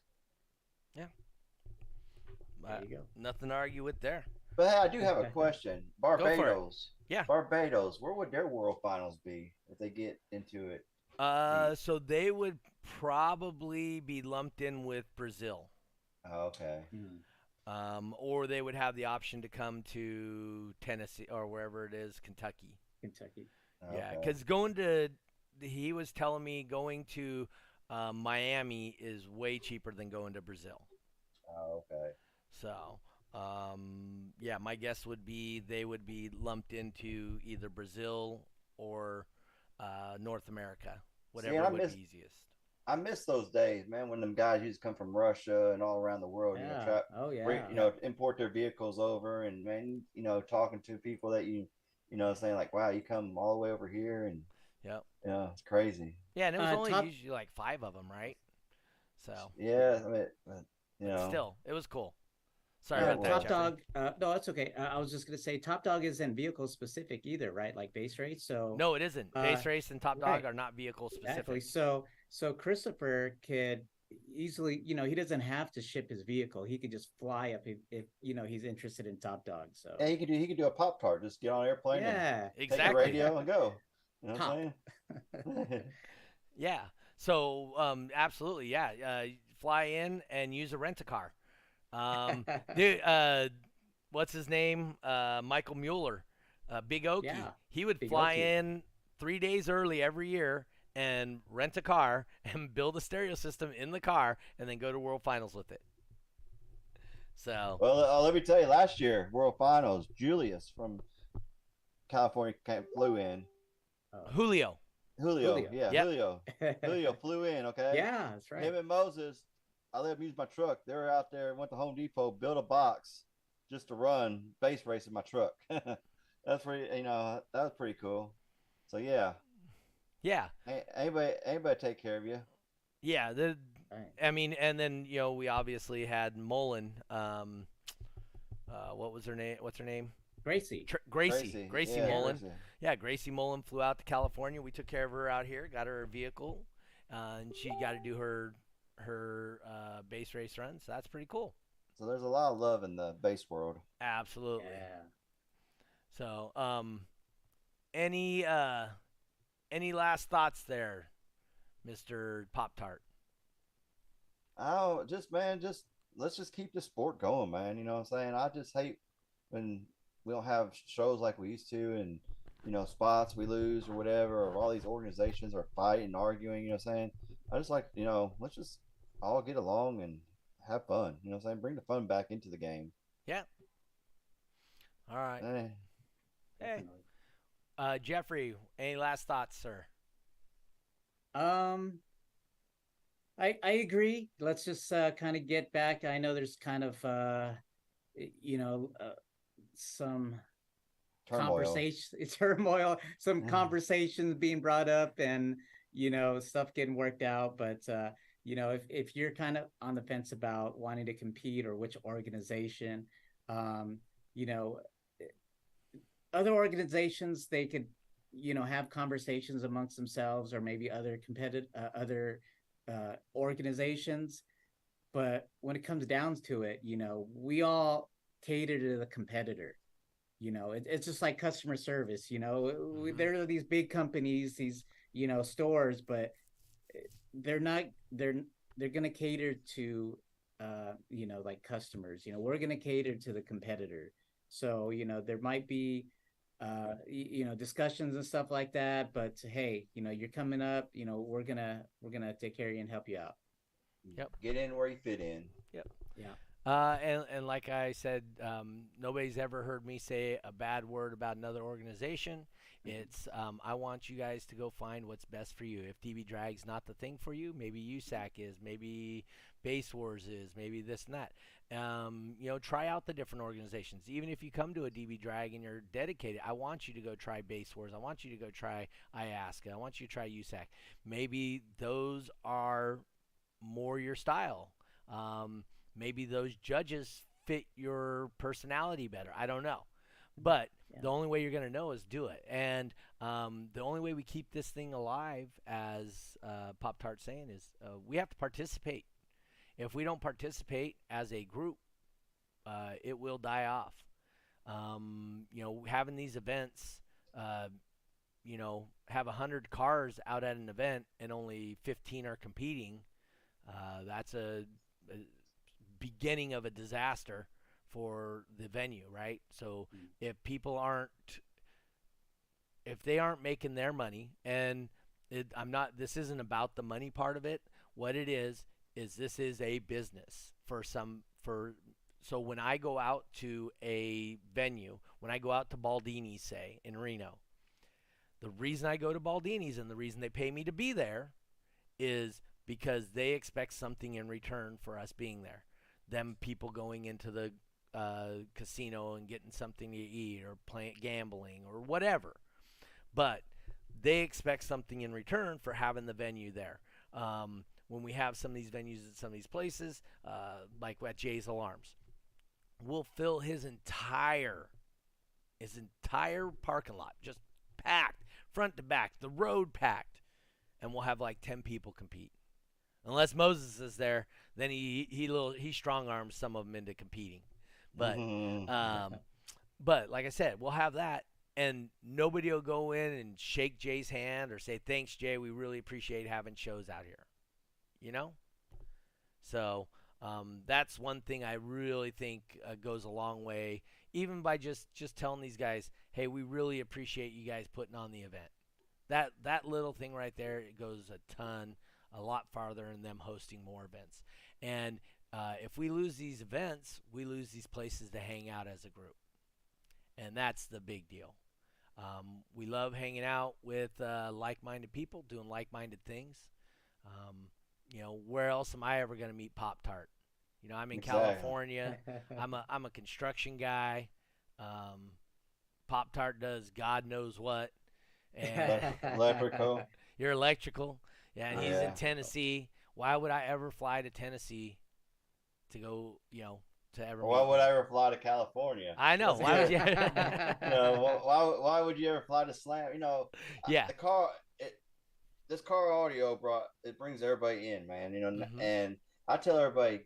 Yeah. There you go. nothing to argue with there. But hey, I do have a question. Barbados. Yeah. Barbados. Where would their World Finals be if they get into it? Uh, so they would probably be lumped in with Brazil, Oh, okay. Hmm. um, or they would have the option to come to Tennessee or wherever it is, Kentucky. Kentucky. Yeah, because going to, he was telling me going to uh, Miami is way cheaper than going to Brazil. Oh, okay. So, um, yeah, my guess would be they would be lumped into either Brazil or uh, North America, whatever I would miss- be easiest. I miss those days, man, when them guys used to come from Russia and all around the world, you know, Yeah. try, Oh yeah. bring, you know, import their vehicles over and man, you know, talking to people that you, you know, saying like, wow, you come all the way over here and, yeah, you know, it's crazy. Yeah, and it was Uh, only top- usually like five of them, right? So, Yeah, I mean, but, you but know, still, it was cool. Sorry Yeah, about well- that, Top Dog. Uh, no, that's okay. Uh, I was just gonna say Top Dog isn't vehicle specific either, right? Like bass race. So No, it isn't. Uh, Bass race and Top Dog right. are not vehicle specific. Exactly. So so Christopher could easily, you know, he doesn't have to ship his vehicle. He could just fly up if, if you know he's interested in Top Dog. So yeah, he could do he could do a pop tart, just get on an airplane and yeah. take Exactly. the radio and go. You know what I'm saying? Yeah. So, um, absolutely, yeah. Uh, fly in and use a rent a car. Um, dude, uh, what's his name? Uh, Michael Mueller, uh, Big Okie. Yeah, he would Big fly Okie. in three days early every year and rent a car and build a stereo system in the car and then go to World Finals with it. So, Well, uh, let me tell you, last year World Finals, Julius from California flew in. Julio. Julio, Julio. yeah, Yep. Julio, Julio flew in. Okay, yeah, that's right. Him and Moses, I let him use my truck. They were out there, went to Home Depot, built a box just to run bass race in my truck. That's pretty, you know, that was pretty cool. So yeah, Yeah. A- anybody, anybody take care of you. Yeah. The, Right. I mean, and then you know we obviously had Mullen. Um, uh, what was her name? What's her name? Gracie. Tr- Gracie. Gracie, yeah, Mullen. Gracie. Yeah, Gracie Mullen flew out to California. We took care of her out here, got her a vehicle, uh, and she got to do her her uh, bass race run. So that's pretty cool. So there's a lot of love in the bass world. Absolutely. Yeah. So, um, any uh, any last thoughts there, Mister Pop Tart? Oh, just man, just let's just keep the sport going, man. You know what I'm saying? I just hate when we don't have shows like we used to, and you know spots we lose or whatever, or all these organizations are fighting, arguing. You know what I'm saying? I just like you know, let's just all get along and have fun. You know what I'm saying? Bring the fun back into the game. Yeah. All right. Eh, Hey. Uh, Jeffrey, any last thoughts, sir? Um, I I agree. Let's just uh, kind of get back. I know there's kind of uh, you know, uh, some turmoil. conversation, turmoil, some Mhm. conversations being brought up, and you know, stuff getting worked out. But uh, you know, if if you're kind of on the fence about wanting to compete or which organization, um, you know, other organizations they could you know have conversations amongst themselves or maybe other competitive uh, other uh, organizations but when it comes down to it you know we all cater to the competitor you know it, it's just like customer service you know Mhm. there are these big companies these you know, stores, but eh, they're not they're they're gonna cater to uh, you know, like customers. You know, we're gonna cater to the competitor. So, you know, there might be uh you know discussions and stuff like that but hey you know you're coming up you know we're gonna we're gonna take care of you and help you out Yep. Get in where you fit in. Yep yeah uh, and, and like I said, um, nobody's ever heard me say a bad word about another organization. It's um, I want you guys to go find what's best for you. If DB Drag's not the thing for you, maybe USAC is, maybe Bass Wars is, maybe this and that. Um, you know, try out the different organizations. Even if you come to a DB Drag and you're dedicated, I want you to go try Bass Wars. I want you to go try IASCA. I want you to try USAC. Maybe those are more your style. Um, maybe those judges fit your personality better. I don't know. But Yeah. the only way you're going to know is do it. And um, the only way we keep this thing alive, as uh, Pop Tart saying, is uh, we have to participate. If we don't participate as a group, uh, it will die off. Um, you know, having these events, uh, you know, have 100 cars out at an event and only 15 are competing, uh, that's a, a beginning of a disaster for the venue, right? So Mm. if people aren't, if they aren't making their money, and it, I'm not, this isn't about the money part of it. What it is is this is a business for some for. So when I go out to a venue, when I go out to Baldini's, say in Reno, the reason I go to Baldini's and the reason they pay me to be there is because they expect something in return for us being there. Them people going into the uh, casino and getting something to eat or playing gambling or whatever. But they expect something in return for having the venue there. Um, when we have some of these venues at some of these places, uh, like at Jay's Alarms, we'll fill his entire his entire parking lot just packed front to back, the road packed, and we'll have like ten people compete. Unless Moses is there, then he he little he strong arms some of them into competing. But Mhm. um, but like I said, we'll have that, and nobody will go in and shake Jay's hand or say thanks, Jay. We really appreciate having shows out here. You know. So um, that's one thing I really think uh, goes a long way, even by just just telling these guys, hey, we really appreciate you guys putting on the event. That that little thing right there it goes a ton, a lot farther in them hosting more events. And uh, if we lose these events, we lose these places to hang out as a group, and that's the big deal. Um, we love hanging out with uh, like-minded people, doing like-minded things. Um, you know, where else am I ever going to meet Pop Tart? You know, I'm in Exactly. California. I'm a I'm a construction guy. Um, Pop Tart does God knows what, and Leprechaun. you're electrical. Yeah, and he's Yeah. in Tennessee. Why would I ever fly to Tennessee to go? You know, to ever. Why would? I ever fly to California? I know. Why would you? you know, why why would you ever fly to Slam? You know, Yeah. the car. This car audio brought it brings everybody in, man. You know, Mhm. and I tell everybody,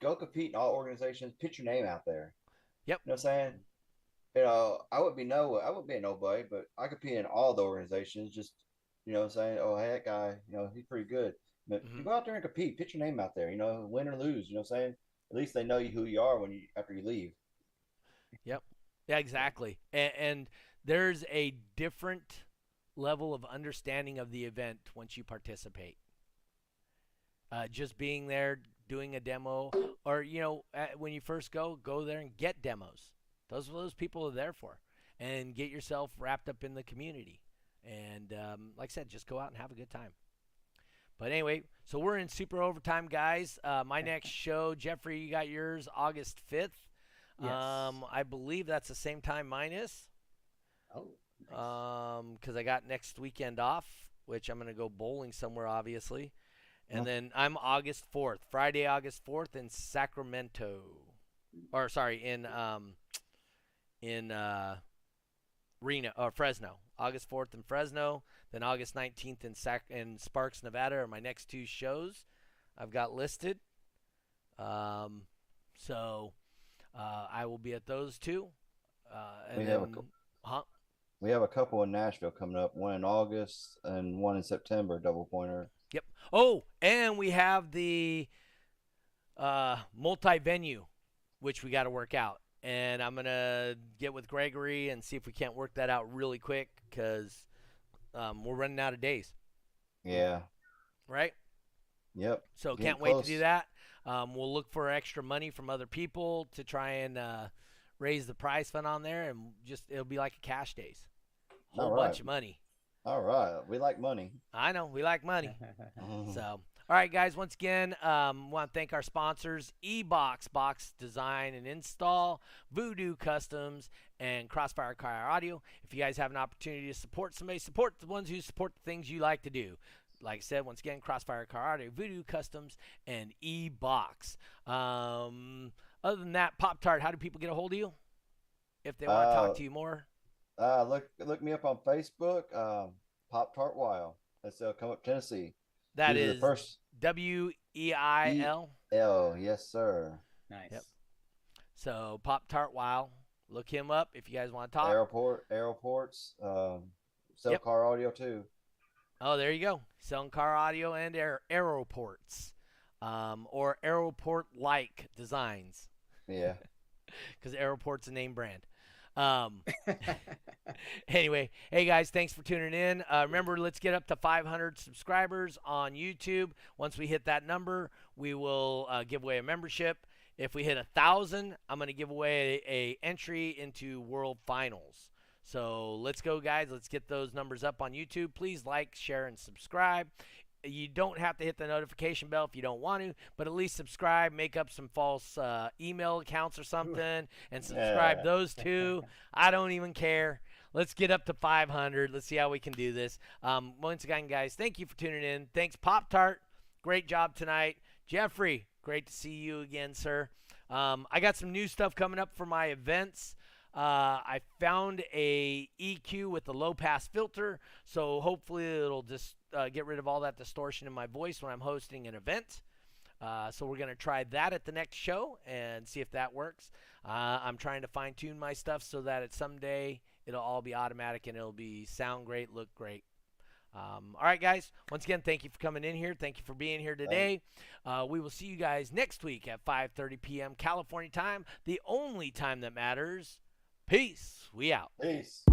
go compete in all organizations. Put your name out there. Yep. You know what I'm saying? You know, I would be no, I would be nobody, but I compete in all the organizations. Just you know, what I'm saying, oh, hey, that guy, you know, he's pretty good. But you Mhm. go out there and compete. Put your name out there. You know, win or lose. You know what I'm saying? At least they know you who you are when you after you leave. Yep. Yeah, exactly. And, and there's a different level of understanding of the event once you participate. Uh, just being there, doing a demo, or you know, uh, when you first go, go there and get demos. Those are those people are there for, and get yourself wrapped up in the community. And um, like I said, just go out and have a good time. But anyway, so we're in super overtime, guys. Uh, my next show, Jeffrey, you got yours August fifth. Yes. Um, I believe that's the same time mine is. oh, nice. Um, because I got next weekend off, which I'm gonna go bowling somewhere, obviously, and Oh. then I'm August fourth, Friday, August fourth, in Sacramento, or sorry, in um, in uh, Reno or Fresno. August fourth in Fresno, then August nineteenth in Sac in Sparks, Nevada, are my next two shows. I've got listed. Um, so uh, I will be at those two. Uh, and We then, have a huh? We have a couple in Nashville coming up, one in August and one in September, double pointer. Yep. Oh, and we have the uh, multi-venue, which we got to work out. And I'm gonna get with Gregory and see if we can't work that out really quick because um, we're running out of days, Yeah. right? Yep. So Getting can't wait to do that. Um, we'll look for extra money from other people to try and uh, raise the prize fund on there, and just it'll be like a cash days, whole All bunch of money. All right. We like money. I know we like money. Mhm. So, all right, guys. Once again, um, want to thank our sponsors: eBox, Box Design and Install, Voodoo Customs, and Crossfire Car Audio. If you guys have an opportunity to support somebody, support the ones who support the things you like to do. Like I said, once again, Crossfire Car Audio, Voodoo Customs, and eBox. Um, other than that, Pop Tart, how do people get a hold of you if they want to Uh, talk to you more? Uh, look look me up on Facebook. Um, Pop Tart Wild. That's uh, come up Tennessee. That These is the first W E I L. L. Yes, sir. nice. Yep. So Pop Tart Wow. Look him up if you guys want to talk. Airport airports. Um, sell Yep. car audio too. Oh, there you go. Selling car audio and air aeroports, um, or aeroport like designs, Yeah. because aeroport's a name brand. Um, anyway, hey guys, thanks for tuning in. Uh, remember, let's get up to 500 subscribers on YouTube. Once we hit that number, we will uh, give away a membership. If we hit a thousand, I'm going to give away a, a entry into World Finals. So let's go, guys. Let's get those numbers up on YouTube. Please like, share, and subscribe. You don't have to hit the notification bell if you don't want to, but at least subscribe. Make up some false uh, email accounts or something, and subscribe Yeah. those two. I don't even care. Let's get up to 500. Let's see how we can do this. Um, once again, guys, thank you for tuning in. Thanks, Pop Tart. Great job tonight. Jeffrey, great to see you again, sir. Um, I got some new stuff coming up for my events. Uh, I found a EQ with a low pass filter, so hopefully it'll just uh, get rid of all that distortion in my voice when I'm hosting an event. Uh, so we're gonna try that at the next show and see if that works. Uh, I'm trying to fine tune my stuff so that it someday it'll all be automatic and it'll be sound great, look great. Um, all right, guys. Once again, thank you for coming in here. Thank you for being here today. Uh, we will see you guys next week at 5:30 p.m. California time, the only time that matters. Peace. We out. Peace.